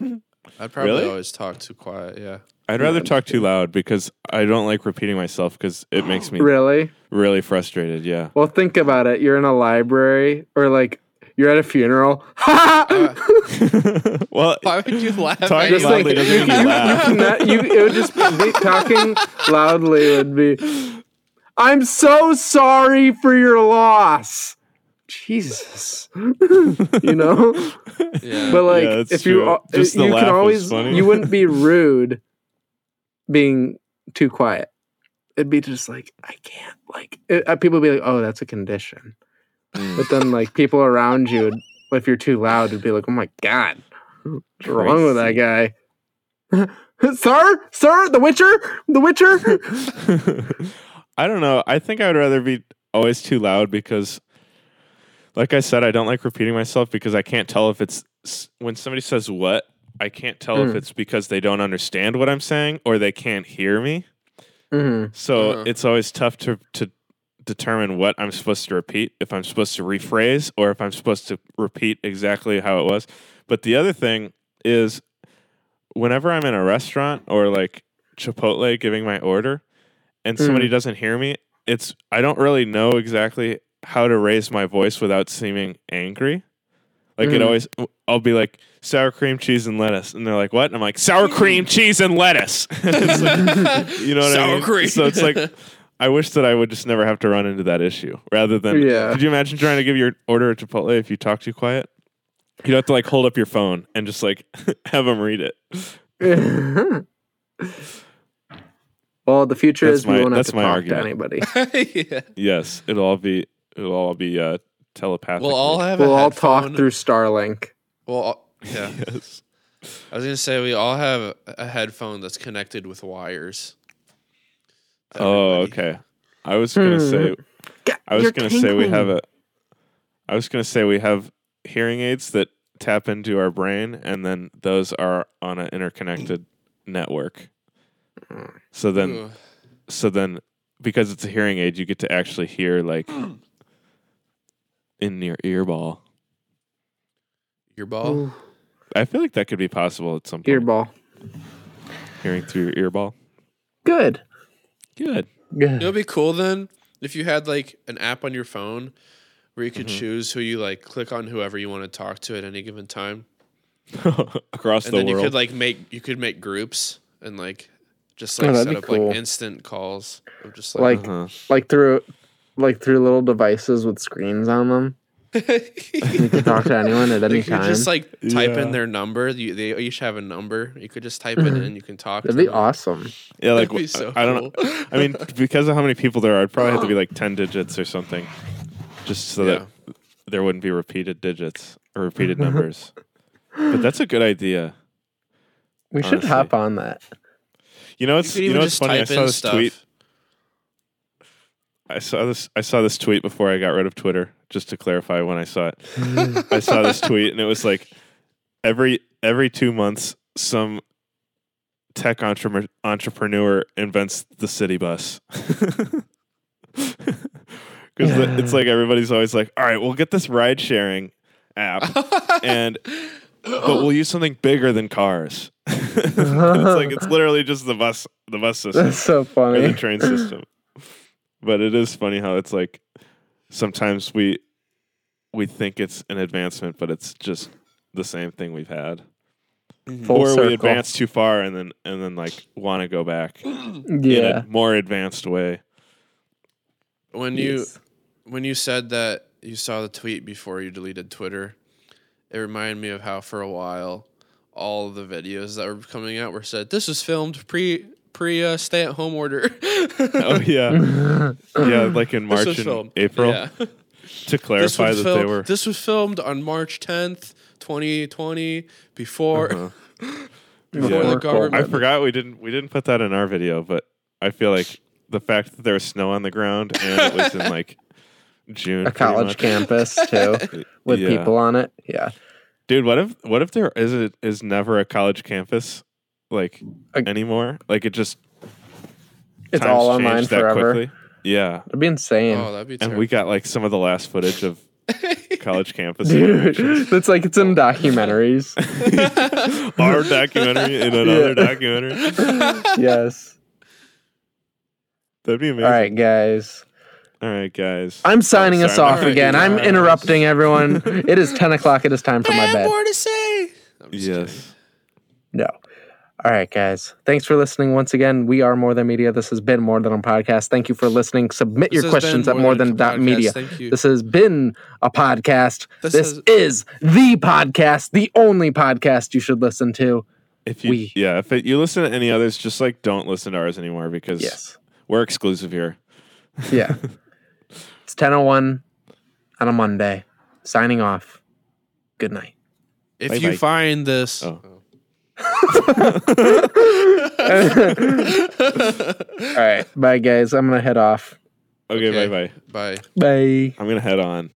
quiet. I'd probably Really? always talk too quiet. Yeah. I'd rather I'm talk too loud because I don't like repeating myself because it makes me Really? really frustrated. Yeah. Well, think about it. You're in a library or like you're at a funeral. well, Why would you laugh? Talking at just me? like loudly you, doesn't you, make me laugh. cannot- you- it would just be talking loudly would be. I'm so sorry for your loss. Jesus, you know. Yeah. But like, Yeah, if you true. al- Just you can always funny. you wouldn't be rude being too quiet. It'd be just like I can't like it, uh, people would be like, oh, that's a condition. Mm. But then like people around you, would, if you're too loud, would be like, oh my god, what's wrong with that guy? sir, sir, the Witcher, the Witcher. I don't know. I think I would rather be always too loud because, like I said, I don't like repeating myself because I can't tell if it's when somebody says what, I can't tell if Mm. it's because they don't understand what I'm saying or they can't hear me. Mhm. So Uh-huh. it's always tough to to determine what I'm supposed to repeat, if I'm supposed to rephrase or if I'm supposed to repeat exactly how it was. But the other thing is whenever I'm in a restaurant or like Chipotle giving my order and somebody doesn't hear me, it's I don't really know exactly how to raise my voice without seeming angry. Like it Mhm. always, I'll be like sour cream, cheese, and lettuce, and they're like, "What?" And I'm like, "Sour cream, cheese, and lettuce." It's like- you know what I Sour mean? cream. So it's like, I wish that I would just never have to run into that issue. Rather than, Yeah. could you imagine trying to give your order at Chipotle if you talk too quiet? You'd have to like hold up your phone and just like have them read it. well, the future That's is my- we won't have to talk argument. to anybody. yeah. Yes, it'll all be it'll all be uh, telepathic. We'll all have We'll a all talk through Starlink. Well, all- yeah. yes. I was gonna say we all have a headphone that's connected with wires. Oh, everybody. okay. I was gonna say I was You're gonna say we have a I was gonna say we have hearing aids that tap into our brain and then those are on an interconnected network. So then Ugh. so then because it's a hearing aid you get to actually hear like in your earball. Earball? Ooh, I feel like that could be possible at some point. Earball. Hearing through your earball. Good. Good. Good. It would be cool then if you had like an app on your phone where you could Mhm. choose who you like click on whoever you want to talk to at any given time. Across and the then world. you could like make you could make groups and like just Oh, like that'd set up cool. like instant calls of just like, Like Uh-huh. like through like through little devices with screens on them. You can talk to anyone at any you could time. just like type Yeah. in their number. You, they each have a number. You could just type it mm-hmm. in. You can talk. That'd to be them. awesome. Yeah, like That'd be so I don't know. I mean, because of how many people there are, it'd probably have to be like ten digits or something, just so that there wouldn't be repeated digits or repeated numbers. But that's a good idea. We should hop on that. You know, it's could you know what's just funny. I saw in this stuff. tweet. I saw this. I saw this tweet before I got rid of Twitter. Just to clarify, when I saw it, I saw this tweet, and it was like every every two months, some tech entre- entrepreneur invents the city bus. Because it's like everybody's always like, "All right, we'll get this ride sharing app, and but we'll use something bigger than cars." it's like it's literally just the bus, the bus system That's so or the train system. But it is funny how it's like sometimes we we think it's an advancement, but it's just the same thing we've had. Mm-hmm. Full or circle. we advance too far and then and then like want to go back in Yeah. a more advanced way. when you when you said that you saw the tweet before you deleted Twitter, it reminded me of how for a while all of the videos that were coming out were said this was filmed pre pre uh, stay at home order. Oh yeah, yeah, like in March and filmed. April Yeah. to clarify was that they were. this was filmed on March tenth, twenty twenty, before Uh-huh. before Yeah. the government. I forgot we didn't we didn't put that in our video, but I feel like the fact that there was snow on the ground and it was in like June, A college much. campus too, with Yeah. people on it. Yeah. Dude, what if what if there is it is never a college campus like Like- anymore? Like it just It's times all online that forever. quickly? Yeah, It'd be insane. Oh, that'd be and we got like some of the last footage of college campus Dude, animations. it's like it's in documentaries. Our documentary in another Yeah. documentary. yes. That'd be amazing. All right, guys. All right, guys. I'm signing us off All right, again. I'm guys. interrupting everyone. It is 10 o'clock. It is time for I my have bed. more to say. I'm kidding. yes. No. All right, guys. Thanks for listening once again. We are More Than Media. This has been More Than a Podcast. Thank you for listening. Submit This your questions been at More Than Than a dot Media. Thank you. This has been a podcast. This This, has- is the podcast, the only podcast you should listen to. If you We- yeah, if it, you listen to any others, just like don't listen to ours anymore because Yes. we're exclusive here. Yeah. it's 10.01 on a Monday. Signing off. Good night. if Bye-bye. you find this, Oh. All right. Bye, guys. I'm going to head off. Okay, Okay. bye bye. bye. Bye. I'm gonna head on.